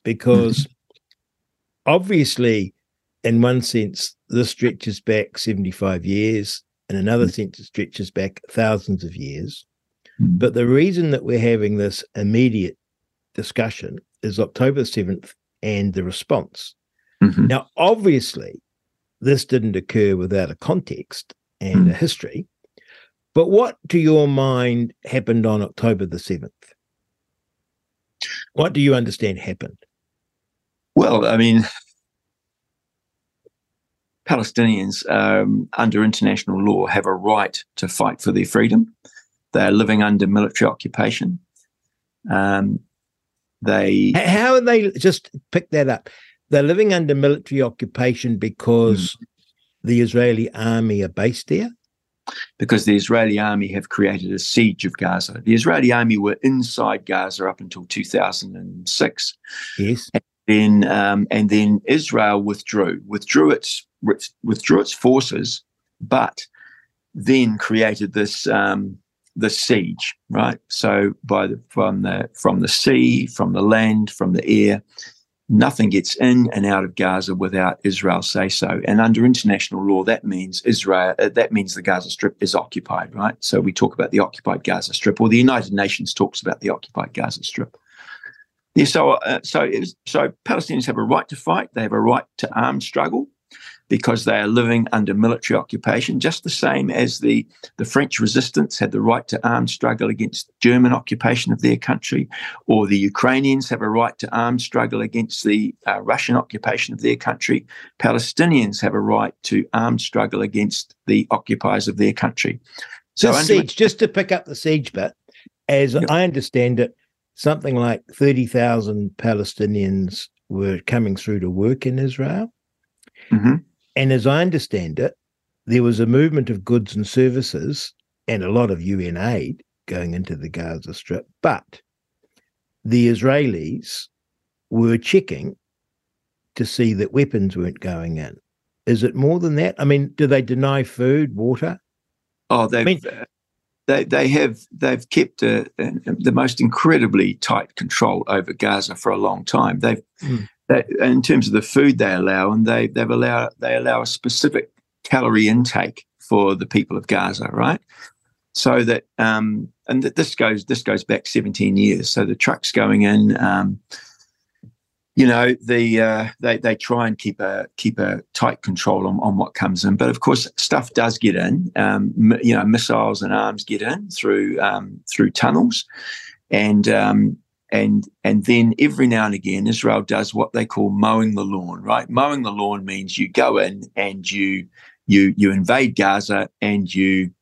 because [clears throat] obviously, in one sense, this stretches back 75 years. In another mm. sense, it stretches back thousands of years. Mm. But the reason that we're having this immediate discussion is October 7th and the response. Mhm. Now, obviously, this didn't occur without a context and a mm. history. But what, to your mind, happened on October the 7th? What do you understand happened? Well, I mean, Palestinians um, under international law have a right to fight for their freedom. They are living under military occupation. Um, they How are they just pick that up? They're living under military occupation because the Israeli army are based there. because the Israeli army have created a siege of Gaza. The Israeli army were inside Gaza up until 2006. Yes. Then um, and then Israel withdrew, withdrew its withdrew its forces, but then created this um, siege, right? So by the from the from the sea, from the land, from the air, nothing gets in and out of Gaza without Israel say so. And under international law, that means Israel. Uh, that means the Gaza Strip is occupied, right? So we talk about the occupied Gaza Strip, or the United Nations talks about the occupied Gaza Strip. Yeah, so uh, so was, so Palestinians have a right to fight. They have a right to armed struggle because they are living under military occupation, just the same as the the French resistance had the right to armed struggle against German occupation of their country, or the Ukrainians have a right to armed struggle against the uh, Russian occupation of their country. Palestinians have a right to armed struggle against the occupiers of their country. So under- siege, just to pick up the siege bit, as Yep. I understand it, something like 30,000 Palestinians were coming through to work in Israel. Mhm. And as I understand it, there was a movement of goods and services and a lot of UN aid going into the Gaza Strip. But the Israelis were checking to see that weapons weren't going in. Is it more than that? I mean, do they deny food, water? Oh, they've mean- uh, they they have they've kept uh, uh, the most incredibly tight control over Gaza for a long time. They've Mm. They, in terms of the food they allow, and they they've allowed they allow a specific calorie intake for the people of Gaza, right? so that um, and that this goes this goes back 17 years. So the trucks going in. Um, you know the uh, they they try and keep a keep a tight control on, on what comes in, but of course stuff does get in. Um, you know missiles and arms get in through um, through tunnels, and um, and and then every now and again Israel does what they call mowing the lawn. Right, mowing the lawn means you go in and you you you invade Gaza and you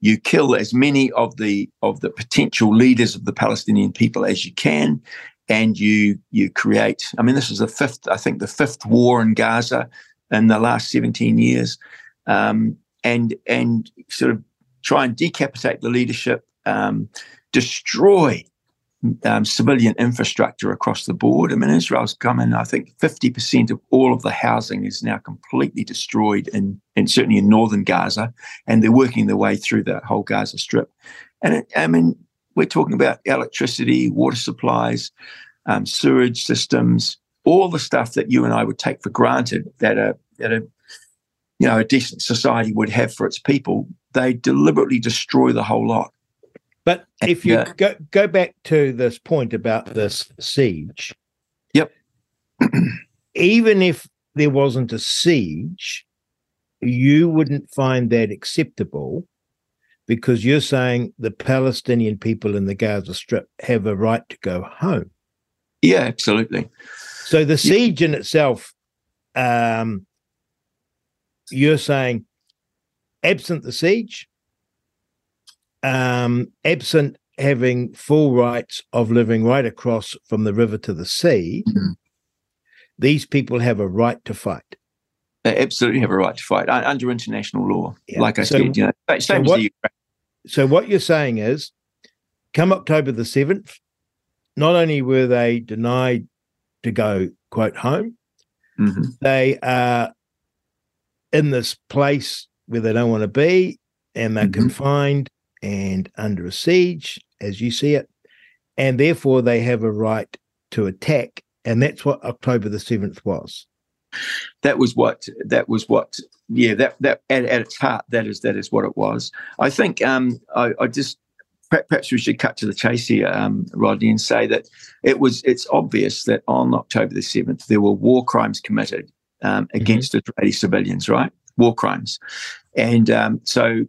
you kill as many of the of the potential leaders of the Palestinian people as you can, and you you create. I mean, this is the fifth, I think, the fifth war in Gaza in the last seventeen years, um, and and sort of try and decapitate the leadership, um, destroy um, civilian infrastructure across the board. I mean, Israel's come in, I think 50% of all of the housing is now completely destroyed, in, and certainly in northern Gaza, and they're working their way through the whole Gaza Strip. And it, I mean, we're talking about electricity, water supplies, um, sewage systems, all the stuff that you and I would take for granted that a, that a you know a decent society would have for its people. They deliberately destroy the whole lot. But if you yeah. go go back to this point about this siege, yep. [clears throat] even if there wasn't a siege, you wouldn't find that acceptable because you're saying the Palestinian people in the Gaza Strip have a right to go home. Yeah, absolutely. So the siege yeah. in itself, um, you're saying, absent the siege, um, absent having full rights of living right across from the river to the sea, mm-hmm. these people have a right to fight. They absolutely have a right to fight under international law. Yeah. Like I so, said, you know, so what, so what you're saying is, come October the seventh, not only were they denied to go quote home, mm-hmm. they are in this place where they don't want to be, and they're mm-hmm. confined and under a siege, as you see it, and therefore they have a right to attack. And that's what October the 7th was. That was what that was what yeah that that at, at its heart that is that is what it was. I think um I, I just perhaps we should cut to the chase here, um, Rodney, and say that it was it's obvious that on October the seventh there were war crimes committed um, mm-hmm. against mm-hmm. Israeli civilians, right? War crimes, and um, so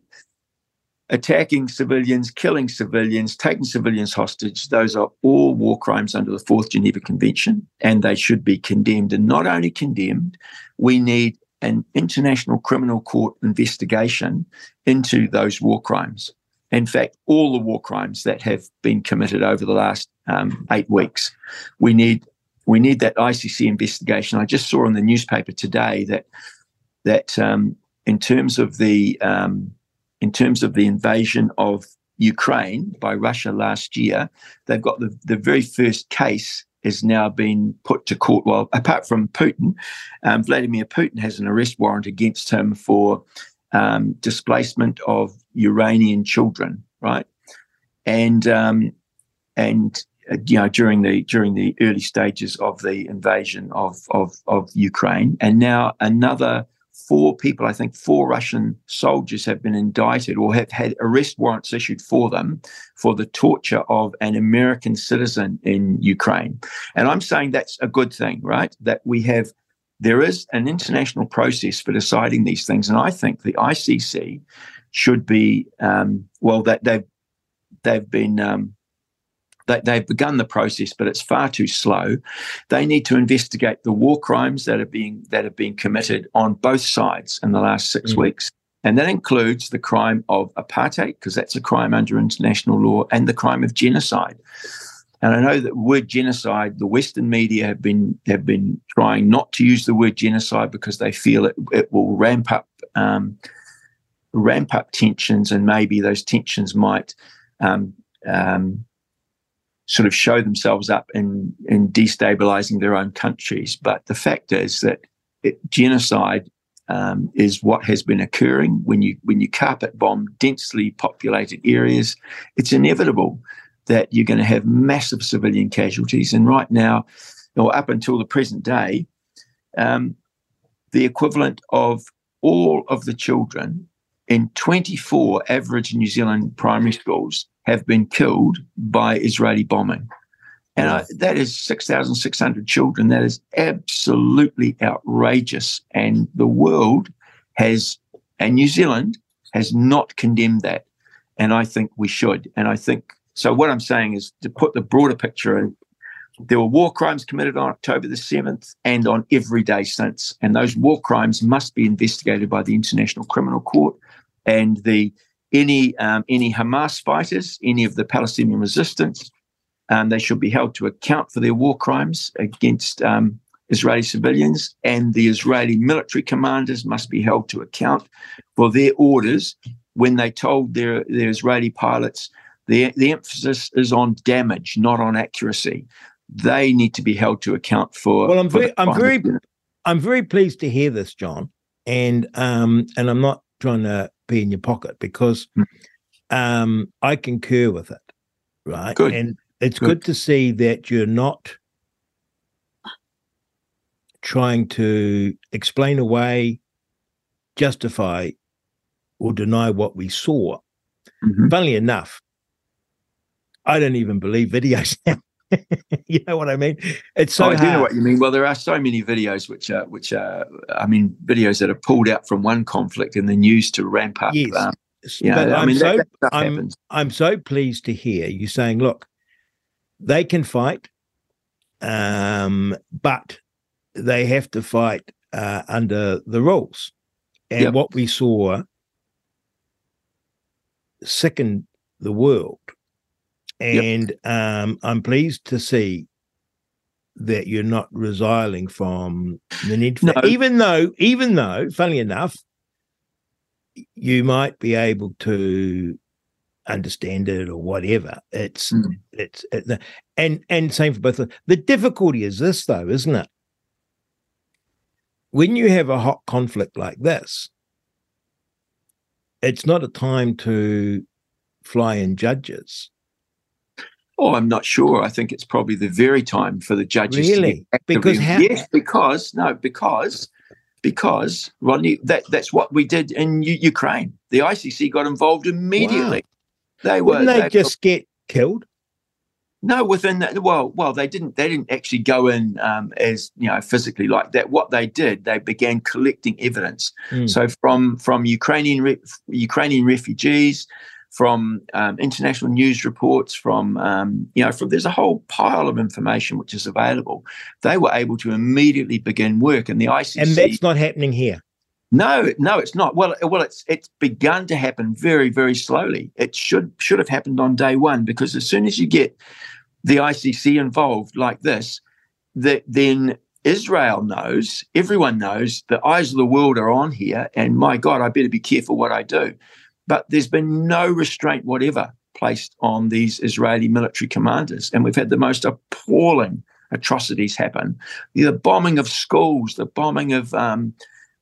attacking civilians, killing civilians, taking civilians hostage, those are all war crimes under the Fourth Geneva Convention, and they should be condemned. And not only condemned, we need an international criminal court investigation into those war crimes. In fact, all the war crimes that have been committed over the last um, eight weeks, we need we need that ICC investigation. I just saw in the newspaper today that that um, in terms of the um, in terms of the invasion of Ukraine by Russia last year, they've got the, the very first case has now been put to court. Well, apart from Putin, um, Vladimir Putin has an arrest warrant against him for um, displacement of Ukrainian children, right? And um, and uh, you know during the during the early stages of the invasion of of of Ukraine, and now another four people, I think four Russian soldiers have been indicted or have had arrest warrants issued for them for the torture of an American citizen in Ukraine. And I'm saying that's a good thing, right? That we have, there is an international process for deciding these things. And I think the ICC should be, um, well, that they've, they've been, um, they, have begun the process, but it's far too slow. They need to investigate the war crimes that are being that have been committed on both sides in the last six mm. weeks. And that includes the crime of apartheid, because that's a crime under international law, and the crime of genocide. And I know that word genocide, the Western media have been have been trying not to use the word genocide because they feel it, it will ramp up um, ramp up tensions, and maybe those tensions might um, um, sort of show themselves up in, in destabilizing their own countries. But the fact is that it, genocide um, is what has been occurring when you when you carpet bomb densely populated areas. It's inevitable that you're going to have massive civilian casualties. And right now, or up until the present day, um, the equivalent of all of the children in 24 average New Zealand primary schools have been killed by Israeli bombing. And I, that is 6,600 children. That is absolutely outrageous. And the world has, and New Zealand has not condemned that. And I think we should. And I think, so what I'm saying is to put the broader picture in, there were war crimes committed on October the 7th and on every day since. And those war crimes must be investigated by the International Criminal Court and the any um, any Hamas fighters, any of the Palestinian resistance, um, they should be held to account for their war crimes against um, Israeli civilians, and the Israeli military commanders must be held to account for their orders when they told their, their Israeli pilots the, the emphasis is on damage, not on accuracy. They need to be held to account for. Well, I'm very, I'm very, I'm very pleased to hear this, John, and um, and I'm not trying to be in your pocket because hmm. um, I concur with it, right? Good. And it's good. good to see that you're not trying to explain away, justify, or deny what we saw. Mm-hmm. Funnily enough, I don't even believe [laughs] videos now. [laughs] you know what I mean? It's so. Oh, I do know what you mean. Well, there are so many videos which are, which are, I mean, videos that are pulled out from one conflict and then used to ramp up. Yes. Um, you know, but I'm I mean, so that, that I'm, I'm so pleased to hear you saying, look, they can fight, um, but they have to fight uh, under the rules. And yep. what we saw sickened the world. And yep. um, I'm pleased to see that you're not resiling from the need for, no. even though, even though, funnily enough, you might be able to understand it or whatever. It's mm. it's it, and and same for both. The difficulty is this though, isn't it? When you have a hot conflict like this, it's not a time to fly in judges. Oh, I'm not sure. I think it's probably the very time for the judges. Really? because how- yes, because no, because because Rodney, that that's what we did in U- Ukraine. The ICC got involved immediately. They were. Didn't they, they just were, get killed? No, within that. Well, well, they didn't. They didn't actually go in um, as you know physically like that. What they did, they began collecting evidence. Mm. So from from Ukrainian re- Ukrainian refugees, from um, international news reports, from um, you know, from there's a whole pile of information which is available. They were able to immediately begin work, and the ICC. And that's not happening here. No, no, it's not. Well, well, it's it's begun to happen very, very slowly. It should should have happened on day one because as soon as you get the ICC involved like this, that then Israel knows, everyone knows, the eyes of the world are on here, and my God, I better be careful what I do. But there's been no restraint whatever placed on these Israeli military commanders, and we've had the most appalling atrocities happen. The bombing of schools, the bombing of um,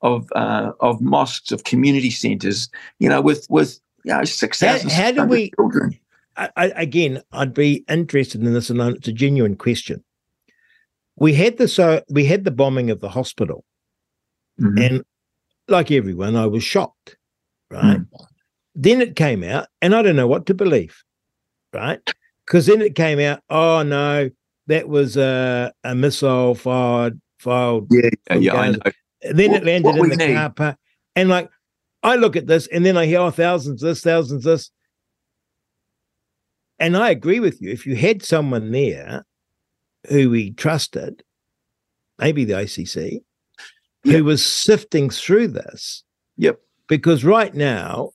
of uh, of mosques, of community centres, you know, with with you know six thousand. How, how do we? Children. I, I, again, I'd be interested in this, and it's a genuine question. We had the so we had the bombing of the hospital, mm-hmm. and like everyone, I was shocked. Right. Mm. Then it came out, and I don't know what to believe. Right. Because then it came out, oh no, that was a, a missile fired fired. Yeah, yeah, I know. And then what, it landed in the need. car park. And like, I look at this and then I hear, oh, thousands this, thousands this. And I agree with you. If you had someone there who we trusted, maybe the ICC, yep. who was sifting through this. Yep. Because right now,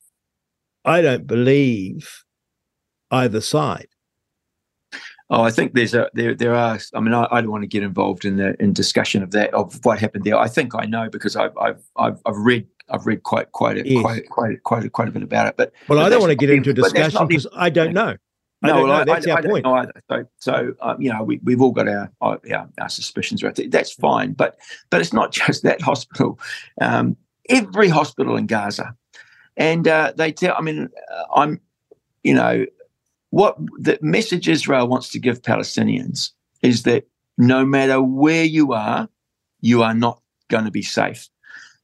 I don't believe either side. Oh, I think there's a there there are. I mean, I, I, don't want to get involved in the in discussion of that of what happened there. I think I know because I've I've I've, I've read I've read quite quite a, yes. quite quite quite a, quite a bit about it. But well, but I don't want to get into a discussion because I don't know. I no, well, that's I, our point. Either. So, so um, you know, we we've all got our our, our suspicions right there. That's fine, but but it's not [laughs] just that hospital. Um, every hospital in Gaza, and uh, they tell. I mean, uh, I'm, you know, what the message Israel wants to give Palestinians is that no matter where you are, you are not going to be safe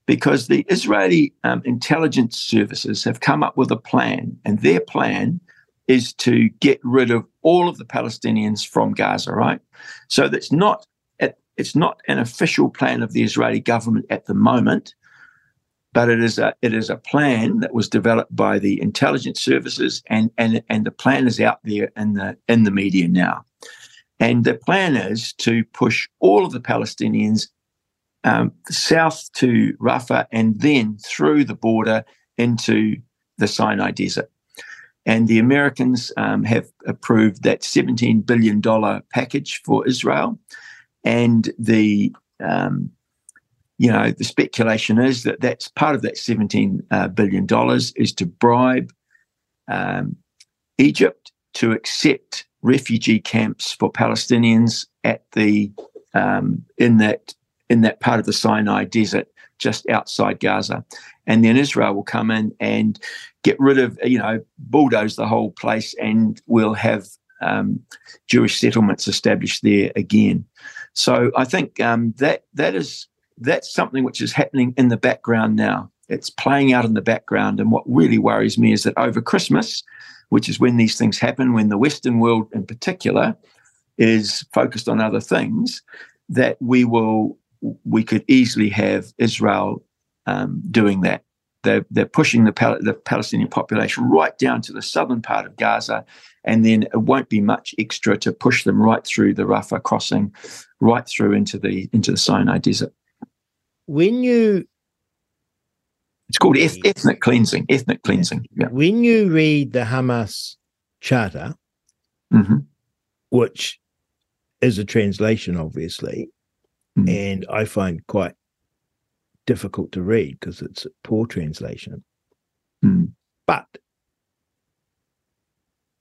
because the Israeli um, intelligence services have come up with a plan, and their plan is to get rid of all of the Palestinians from Gaza. Right, so that's not it's not an official plan of the Israeli government at the moment, but it is a it is a plan that was developed by the intelligence services, and and and the plan is out there in the in the media now. And the plan is to push all of the Palestinians um, south to Rafah and then through the border into the Sinai Desert. And the Americans um, have approved that $17 billion package for Israel. And the um, you know the speculation is that that's part of that 17 uh, billion dollars is to bribe um, Egypt to accept refugee camps for Palestinians at the um, in that in that part of the Sinai desert just outside Gaza. And then Israel will come in and get rid of, you know, bulldoze the whole place and we'll have um, Jewish settlements established there again. So I think um, that that is that's something which is happening in the background now. It's playing out in the background. And what really worries me is that over Christmas, which is when these things happen, when the Western world in particular is focused on other things, that we will we could easily have Israel um, doing that. They're, they're pushing the, Pal- the Palestinian population right down to the southern part of Gaza, and then it won't be much extra to push them right through the Rafah crossing, right through into the into the Sinai Desert. When you it's called eth- ethnic cleansing. Ethnic cleansing. Yeah. When you read the Hamas charter, mm-hmm. which is a translation, obviously, mm-hmm. and I find quite difficult to read because it's a poor translation. Mm-hmm. But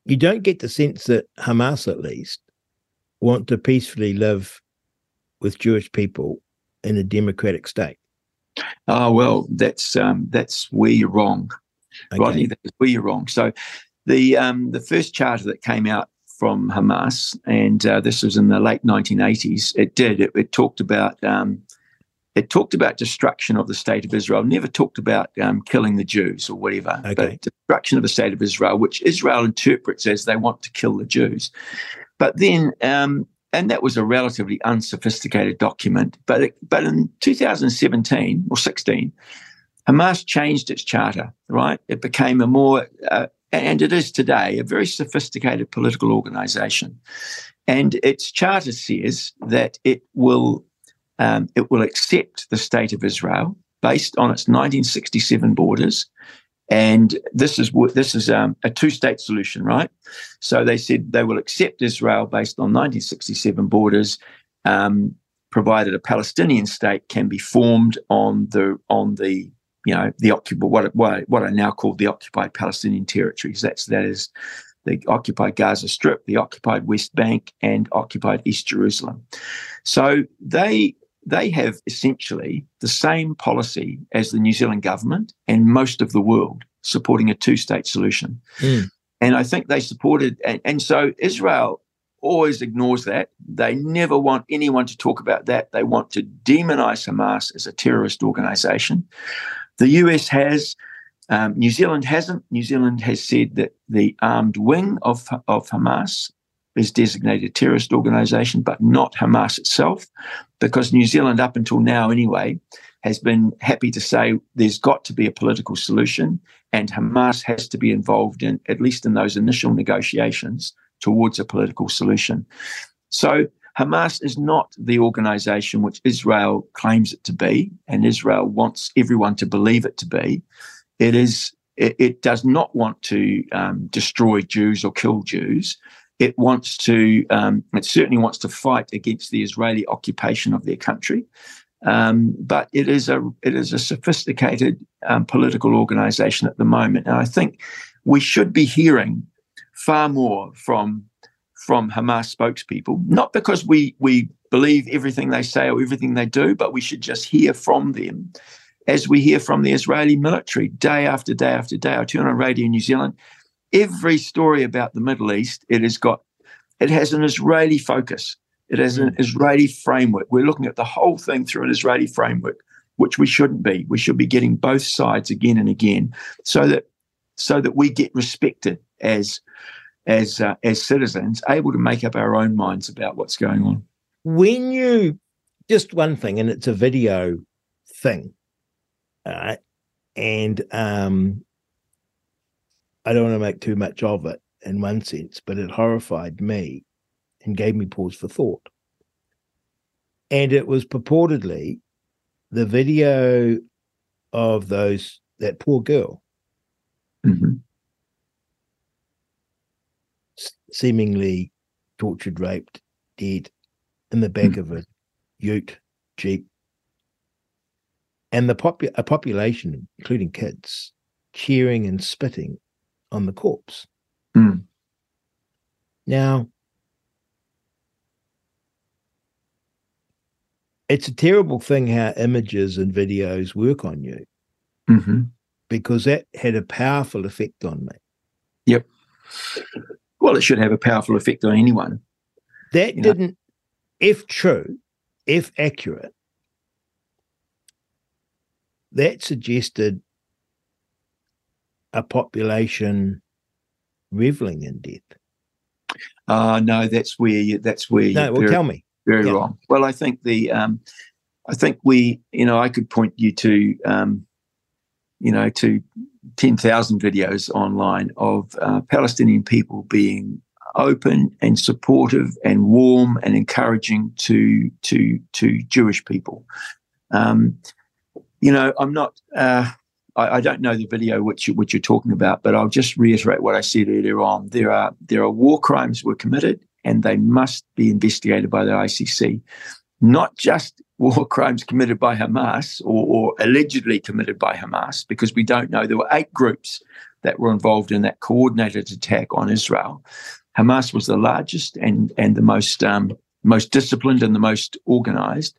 you don't get the sense that Hamas, at least, want to peacefully live with Jewish people in a democratic state. Oh well, that's um, that's where you're wrong, okay. Rodney. That's where you're wrong. So, the um, the first charter that came out from Hamas, and uh, this was in the late 1980s. It did. It, it talked about um, it talked about destruction of the state of Israel. Never talked about um, killing the Jews or whatever, okay. but destruction of the state of Israel, which Israel interprets as they want to kill the Jews. But then um, and that was a relatively unsophisticated document. But it, but in 2017 or 16, Hamas changed its charter. Right, it became a more uh, and it is today a very sophisticated political organization, and its charter says that it will um, it will accept the state of Israel based on its 1967 borders and this is this is um, a two-state solution, right? So they said they will accept Israel based on 1967 borders, um, provided a Palestinian state can be formed on the on the you know the occupied what what what are now called the occupied Palestinian territories. That's that is the occupied Gaza Strip, the occupied West Bank, and occupied East Jerusalem. So they they have essentially the same policy as the New Zealand government and most of the world supporting a two state solution. Mm. And I think they supported, and, and so Israel always ignores that. They never want anyone to talk about that. They want to demonize Hamas as a terrorist organization. The US has, um, New Zealand hasn't. New Zealand has said that the armed wing of, of Hamas is designated terrorist organization, but not Hamas itself, because New Zealand, up until now anyway, has been happy to say there's got to be a political solution and Hamas has to be involved in, at least in those initial negotiations, towards a political solution. So Hamas is not the organization which Israel claims it to be, and Israel wants everyone to believe it to be. It is. It, it does not want to um, destroy Jews or kill Jews. It wants to. Um, it certainly wants to fight against the Israeli occupation of their country. Um, but it is a it is a sophisticated um, political organisation at the moment, and I think we should be hearing far more from from Hamas spokespeople. Not because we we believe everything they say or everything they do, but we should just hear from them, as we hear from the Israeli military day after day after day. I turn on radio New Zealand. Every story about the Middle East, it has got it has an Israeli focus. It has an mm. Israeli framework. We're looking at the whole thing through an Israeli framework. which we shouldn't be. We should be getting both sides again and again, so that so that we get respected as as uh, as citizens, able to make up our own minds about what's going on. When you just one thing, and it's a video thing, uh, and um, I don't want to make too much of it in one sense, but it horrified me and gave me pause for thought. And it was purportedly the video of those that poor girl Mm-hmm. seemingly tortured, raped, dead in the back of a ute jeep, and the popu- a population, including kids, cheering and spitting on the corpse. Mm. Now, it's a terrible thing how images and videos work on you Mm-hmm. because that had a powerful effect on me. Yep. Well, it should have a powerful effect on anyone. That didn't, if true, if accurate, that suggested a population reveling in death. Uh no, that's where you. That's where No, you're well, very, tell me. very yeah. wrong. Well, I think the. Um, I think we. You know, I could point you to. Um, you know, to ten thousand videos online of uh, Palestinian people being open and supportive and warm and encouraging to to to Jewish people. Um, you know, I'm not. Uh, I, I don't know the video which you, which you're talking about, but I'll just reiterate what I said earlier on. There are there are war crimes were committed, and they must be investigated by the ICC. Not just [laughs] war crimes committed by Hamas or, or allegedly committed by Hamas, because we don't know. There were eight groups that were involved in that coordinated attack on Israel. Hamas was the largest and and the most um, most disciplined and the most organized.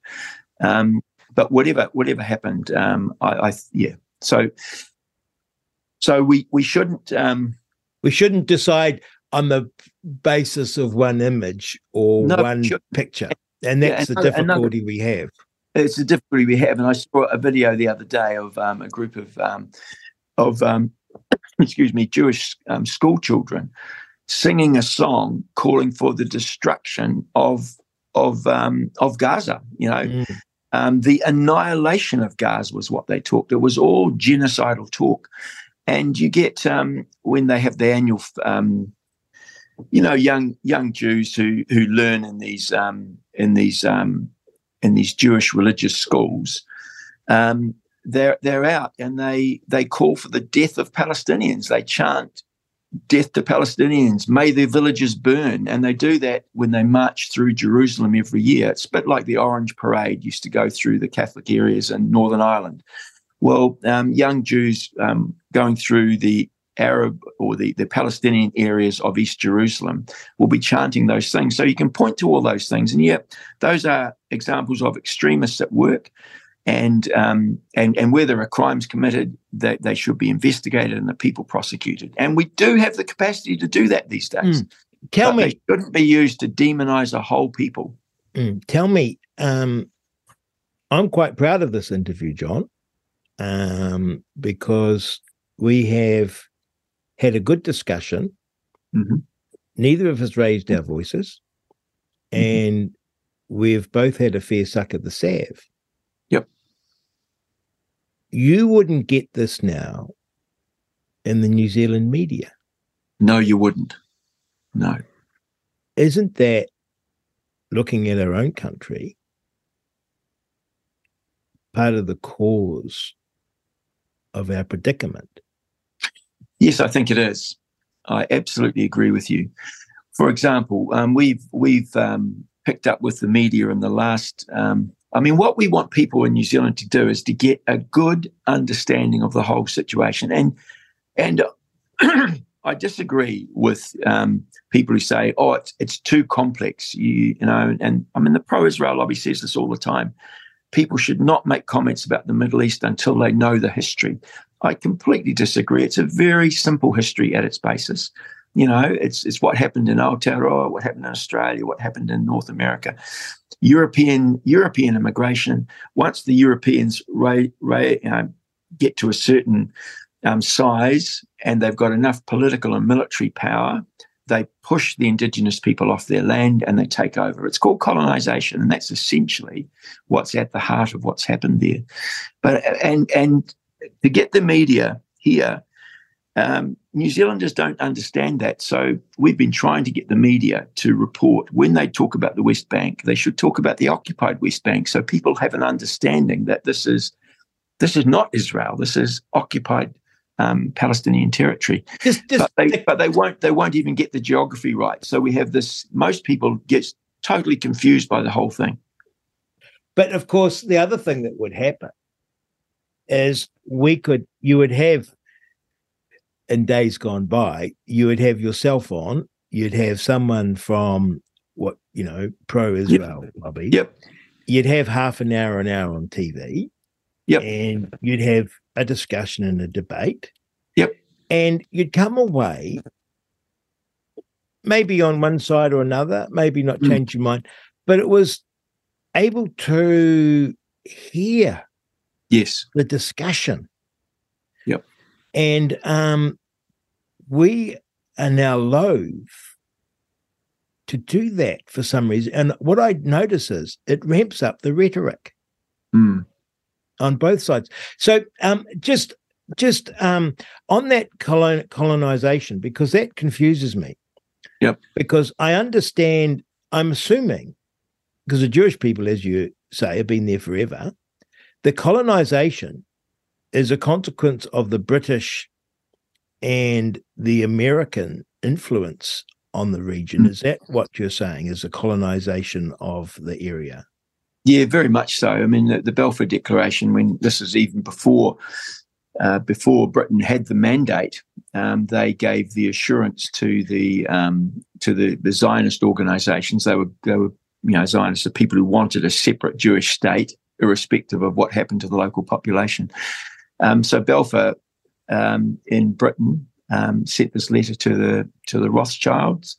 Um, but whatever whatever happened, um, I, I yeah. So so we we shouldn't. Um, We shouldn't decide on the basis of one image or No, one sure. picture. And Yeah, that's the another- another- difficulty we have. it's the difficulty we have. And I saw a video the other day of um, a group of um, of um, [coughs] excuse me Jewish um, school children singing a song calling for the destruction of of um, of Gaza. You know, Mm. Um, the annihilation of Gaza was what they talked. It was all genocidal talk, and you get um, when they have the annual. Um, you know, young young Jews who who learn in these um, in these um, in these Jewish religious schools, um, they're they're out and they they call for the death of Palestinians. They chant "Death to Palestinians! May their villages burn!" And they do that when they march through Jerusalem every year. It's a bit like the Orange Parade used to go through the Catholic areas in Northern Ireland. Well, um, young Jews um, going through the Arab or the, the Palestinian areas of East Jerusalem will be chanting those things. So you can point to all those things, and yet those are examples of extremists at work. And um, and and where there are crimes committed, they, they should be investigated and the people prosecuted. And we do have the capacity to do that these days. Tell But me, they shouldn't be used to demonize a whole people. Mm, tell me, um, I'm quite proud of this interview, John, um, because we have had a good discussion. Mhm. Neither of us raised our voices, Mm-hmm. and we've both had a fair suck at the salve. You wouldn't get this now in the New Zealand media. No, you wouldn't. No. Isn't that looking at our own country part of the cause of our predicament? Yes, I think it is. I absolutely agree with you. For example, um, we've we've um, picked up with the media in the last. Um, I mean, what we want people in New Zealand to do is to get a good understanding of the whole situation, and and [clears throat] I disagree with um, people who say, "Oh, it's it's too complex." You you know, and I mean, the pro-Israel lobby says this all the time. People should not make comments about the Middle East until they know the history. I completely disagree. It's a very simple history at its basis. You know, it's it's what happened in Aotearoa, what happened in Australia, what happened in North America. European European immigration. Once the Europeans ra- ra- uh, get to a certain um, size and they've got enough political and military power, they push the indigenous people off their land and they take over. It's called colonization, and that's essentially what's at the heart of what's happened there. But and and to get the media here, um, New Zealanders don't understand that. So we've been trying to get the media to report when they talk about the West Bank, they should talk about the occupied West Bank, so people have an understanding that this is this is not Israel. This is occupied um, Palestinian territory. Just, just, but, they, but they won't they won't even get the geography right. So we have this. Most people get totally confused by the whole thing. But of course, the other thing that would happen is we could you would have in days gone by, you would have yourself on, you'd have someone from what you know pro Israel yep. lobby. Yep. You'd have half an hour an hour on TV. Yep. And you'd have a discussion and a debate. Yep. And you'd come away maybe on one side or another, maybe not mm. change mm. your mind, but it was able to hear yes the discussion. Yep. And um we are now loath to do that for some reason. And what I notice is it ramps up the rhetoric. Mm on both sides. So um, just just um, on that colon- colonization, because that confuses me. Yep. Because I understand, I'm assuming, because the Jewish people, as you say, have been there forever, the colonization is a consequence of the British and the American influence on the region. Mm. Is that what you're saying? Is the colonization of the area? Yeah, very much so. I mean, the, the Balfour Declaration, when this is even before uh, before Britain had the mandate, um, they gave the assurance to the um, to the, the Zionist organisations. They were they were you know Zionists, the people who wanted a separate Jewish state, irrespective of what happened to the local population. Um, so Balfour um, in Britain um, sent this letter to the to the Rothschilds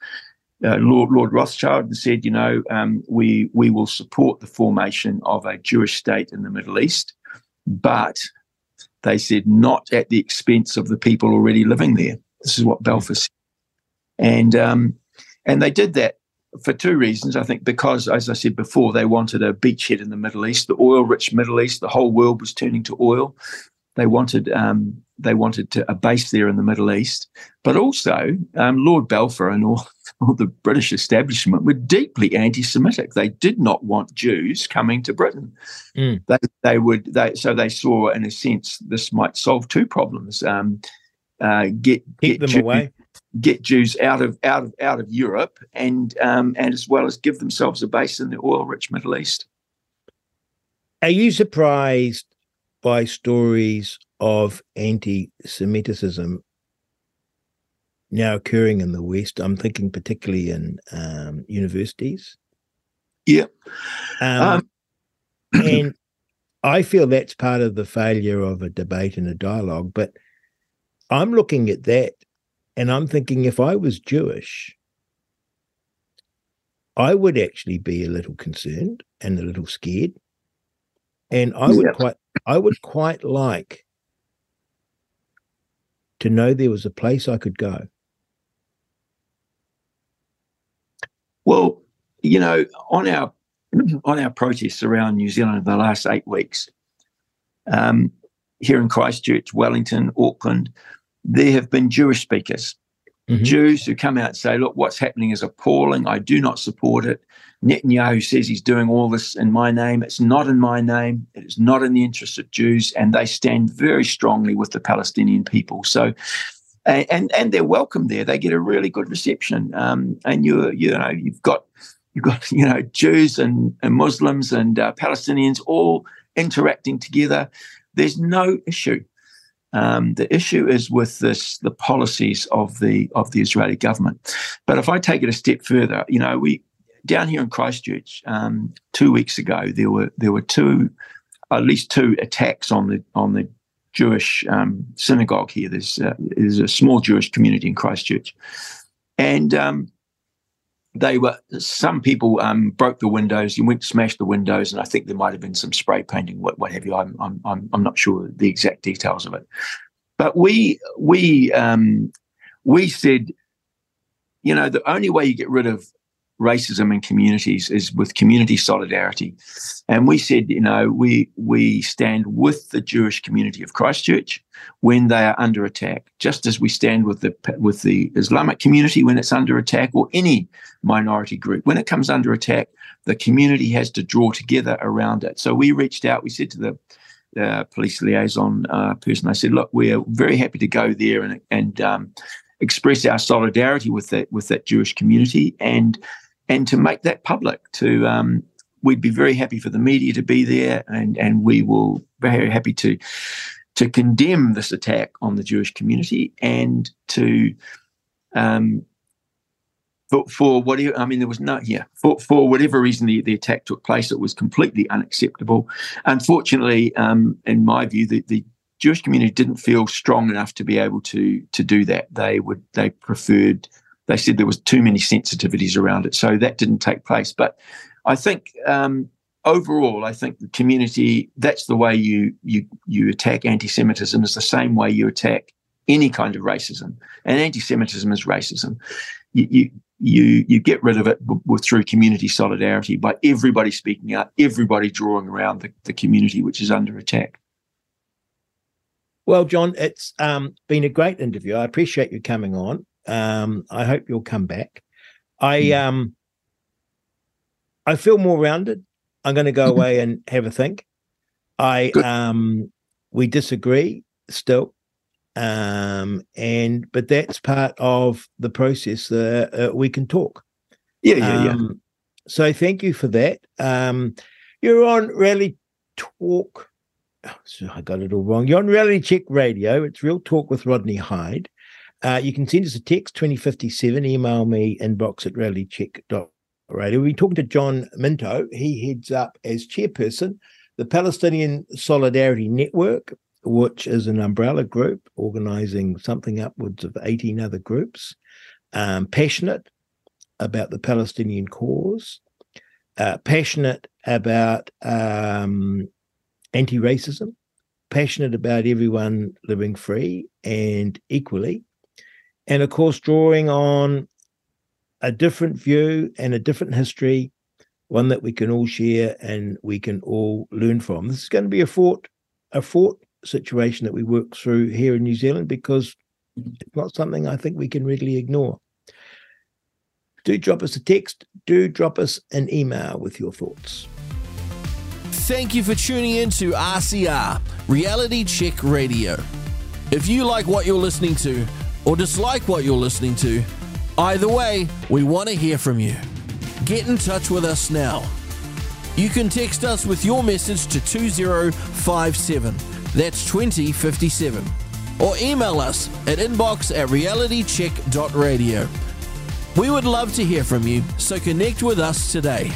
uh, Lord, Lord Rothschild and said, you know, um, we we will support the formation of a Jewish state in the Middle East, but they said not at the expense of the people already living there. This is what Balfour said, and um, and they did that for two reasons. I think because, as I said before, they wanted a beachhead in the Middle East, the oil-rich Middle East. The whole world was turning to oil. They wanted um, they wanted to a base there in the Middle East, but also um, Lord Balfour and all [laughs] well, the British establishment were deeply anti-Semitic. They did not want Jews coming to Britain. Mm. They, they would they so they saw in a sense this might solve two problems: um, uh, get keep get them Jews, away, get Jews out of out of out of Europe, and um, and as well as give themselves a base in the oil-rich Middle East. Are you surprised by stories of anti-Semitism now occurring in the West. I'm thinking particularly in um, universities. Yeah. Um, um, [clears throat] and I feel that's part of the failure of a debate and a dialogue. But I'm looking at that and I'm thinking if I was Jewish, I would actually be a little concerned and a little scared. And I would yeah. quite I would quite like to know there was a place I could go. Well, you know, on our [clears throat] on our protests around New Zealand in the last eight weeks, um, here in Christchurch, Wellington, Auckland, there have been Jewish speakers, mm-hmm. Jews who come out and say, "Look, what's happening is appalling. I do not support it." Netanyahu says he's doing all this in my name. It's not in my name. It is not in the interest of Jews, and they stand very strongly with the Palestinian people. So and and they're welcome there. They get a really good reception. Um, and you you know you've got you've got you know Jews and, and Muslims and uh, Palestinians all interacting together. There's no issue. Um, the issue is with this the policies of the of the Israeli government. But if I take it a step further, you know we down here in Christchurch um, two weeks ago there were there were two at least two attacks on the on the Jewish um, synagogue here. There's uh, there's a small Jewish community in Christchurch, and um, they were some people um, broke the windows. You went to smash the windows, and I think there might have been some spray painting, what, what have you. I'm I'm I'm I'm not sure the exact details of it, but we we um, we said, you know, the only way you get rid of racism in communities is with community solidarity. And we said, you know, we we stand with the Jewish community of Christchurch when they are under attack, just as we stand with the with the Islamic community when it's under attack, or any minority group when it comes under attack. The community has to draw together around it. So we reached out. We said to the uh, police liaison uh, person, I said, look, we're very happy to go there and and um, express our solidarity with that with that Jewish community and and to make that public. To um, we'd be very happy for the media to be there, and and we will very happy to to condemn this attack on the Jewish community and to um, for, for whatever I mean, there was no yeah for for whatever reason the, the attack took place. It was completely unacceptable. Unfortunately, um, in my view, the, the Jewish community didn't feel strong enough to be able to to do that. They would they preferred they said there was too many sensitivities around it, so that didn't take place. But I think um, overall, I think the community that's the way you you you attack anti-Semitism is the same way you attack any kind of racism, and anti-Semitism is racism. You you you, you get rid of it w- w- through community solidarity by everybody speaking out, everybody drawing around the, the community which is under attack. Well, John, it's um, been a great interview. I appreciate you coming on. Um, I hope you'll come back. I mm. um I feel more rounded. I'm going to go [laughs] away and have a think. I Good. um we disagree still, um and but that's part of the process. That uh, we can talk. Yeah, yeah, yeah. Um, so thank you for that. Um, you're on Reality Talk. Oh, so I got it all wrong. You're on Reality Check Radio. It's Real Talk with Rodney Hide. Uh, you can send us a text 2057, email me inbox at realitycheck.radio. We're talking to John Minto. He heads up as chairperson the Palestinian Solidarity Network, which is an umbrella group organizing something upwards of 18 other groups, um, passionate about the Palestinian cause, uh, passionate about um, anti racism, passionate about everyone living free and equally, and of course, drawing on a different view and a different history, one that we can all share and we can all learn from. This is going to be a fought, a fought situation that we work through here in New Zealand because it's not something I think we can readily ignore. Do drop us a text, do drop us an email with your thoughts. Thank you for tuning in to RCR, Reality Check Radio. If you like what you're listening to, or dislike what you're listening to, either way, we want to hear from you. Get in touch with us now. You can text us with your message to 2057, that's 2057, or email us at inbox at realitycheck.radio. We would love to hear from you, so connect with us today.